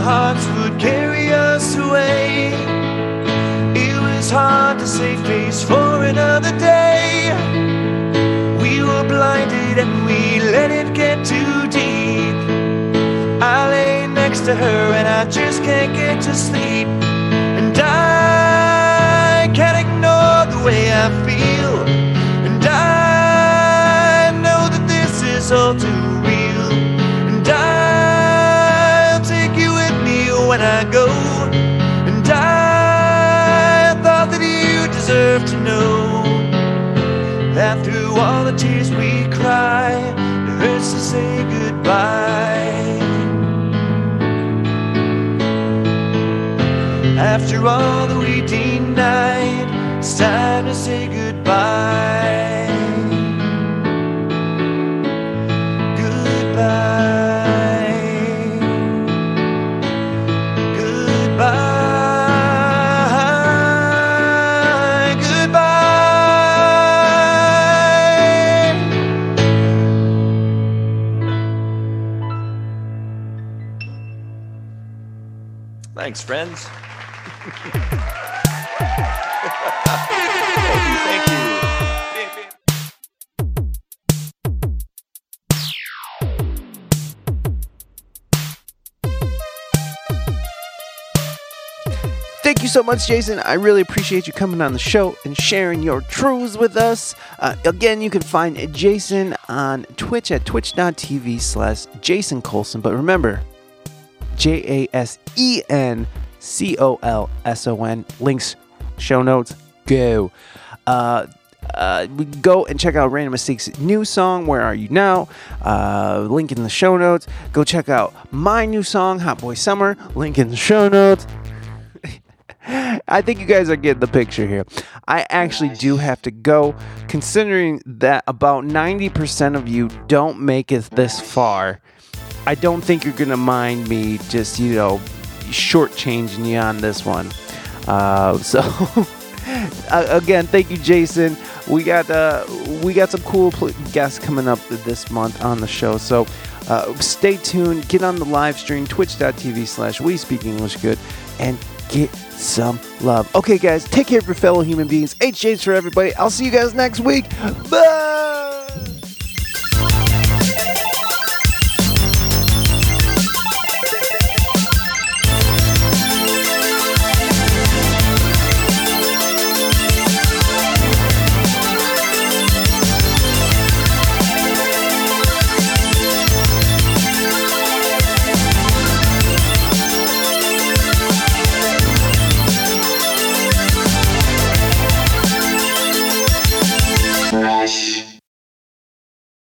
Hearts would carry us away. It was hard to save face for another day. We were blinded and we let it get too deep. I lay next to her and I just can't get to sleep. And I can't ignore the way I feel. And I know that this is all too when I go. And I thought that you deserved to know that through all the tears we cry, it hurts to say goodbye. After all that we denied, it's time to say goodbye. Goodbye. Thanks, friends. thank you. Thank you. Thank you so much, Jasen. I really appreciate you coming on the show and sharing your truths with us. Uh, again, you can find Jasen on Twitch at twitch.tv slash Jasen Colson. But remember, J A S E N C O L S O N. Links, show notes, go. Uh, uh, go and check out Random Mistakes' new song, Where Are You Now? Uh, link in the show notes. Go check out my new song, Hot Boy Summer. Link in the show notes. I think you guys are getting the picture here. I actually do have to go, considering that about 90% of you don't make it this far. I don't think you're going to mind me just, you know, shortchanging you on this one. Uh, so, uh, again, thank you, Jasen. We got uh, we got some cool pl- guests coming up this month on the show. So, uh, stay tuned. Get on the live stream, twitch.tv slash we speak English good, and get some love. Okay, guys, take care of your fellow human beings. HJs for everybody. I'll see you guys next week. Bye.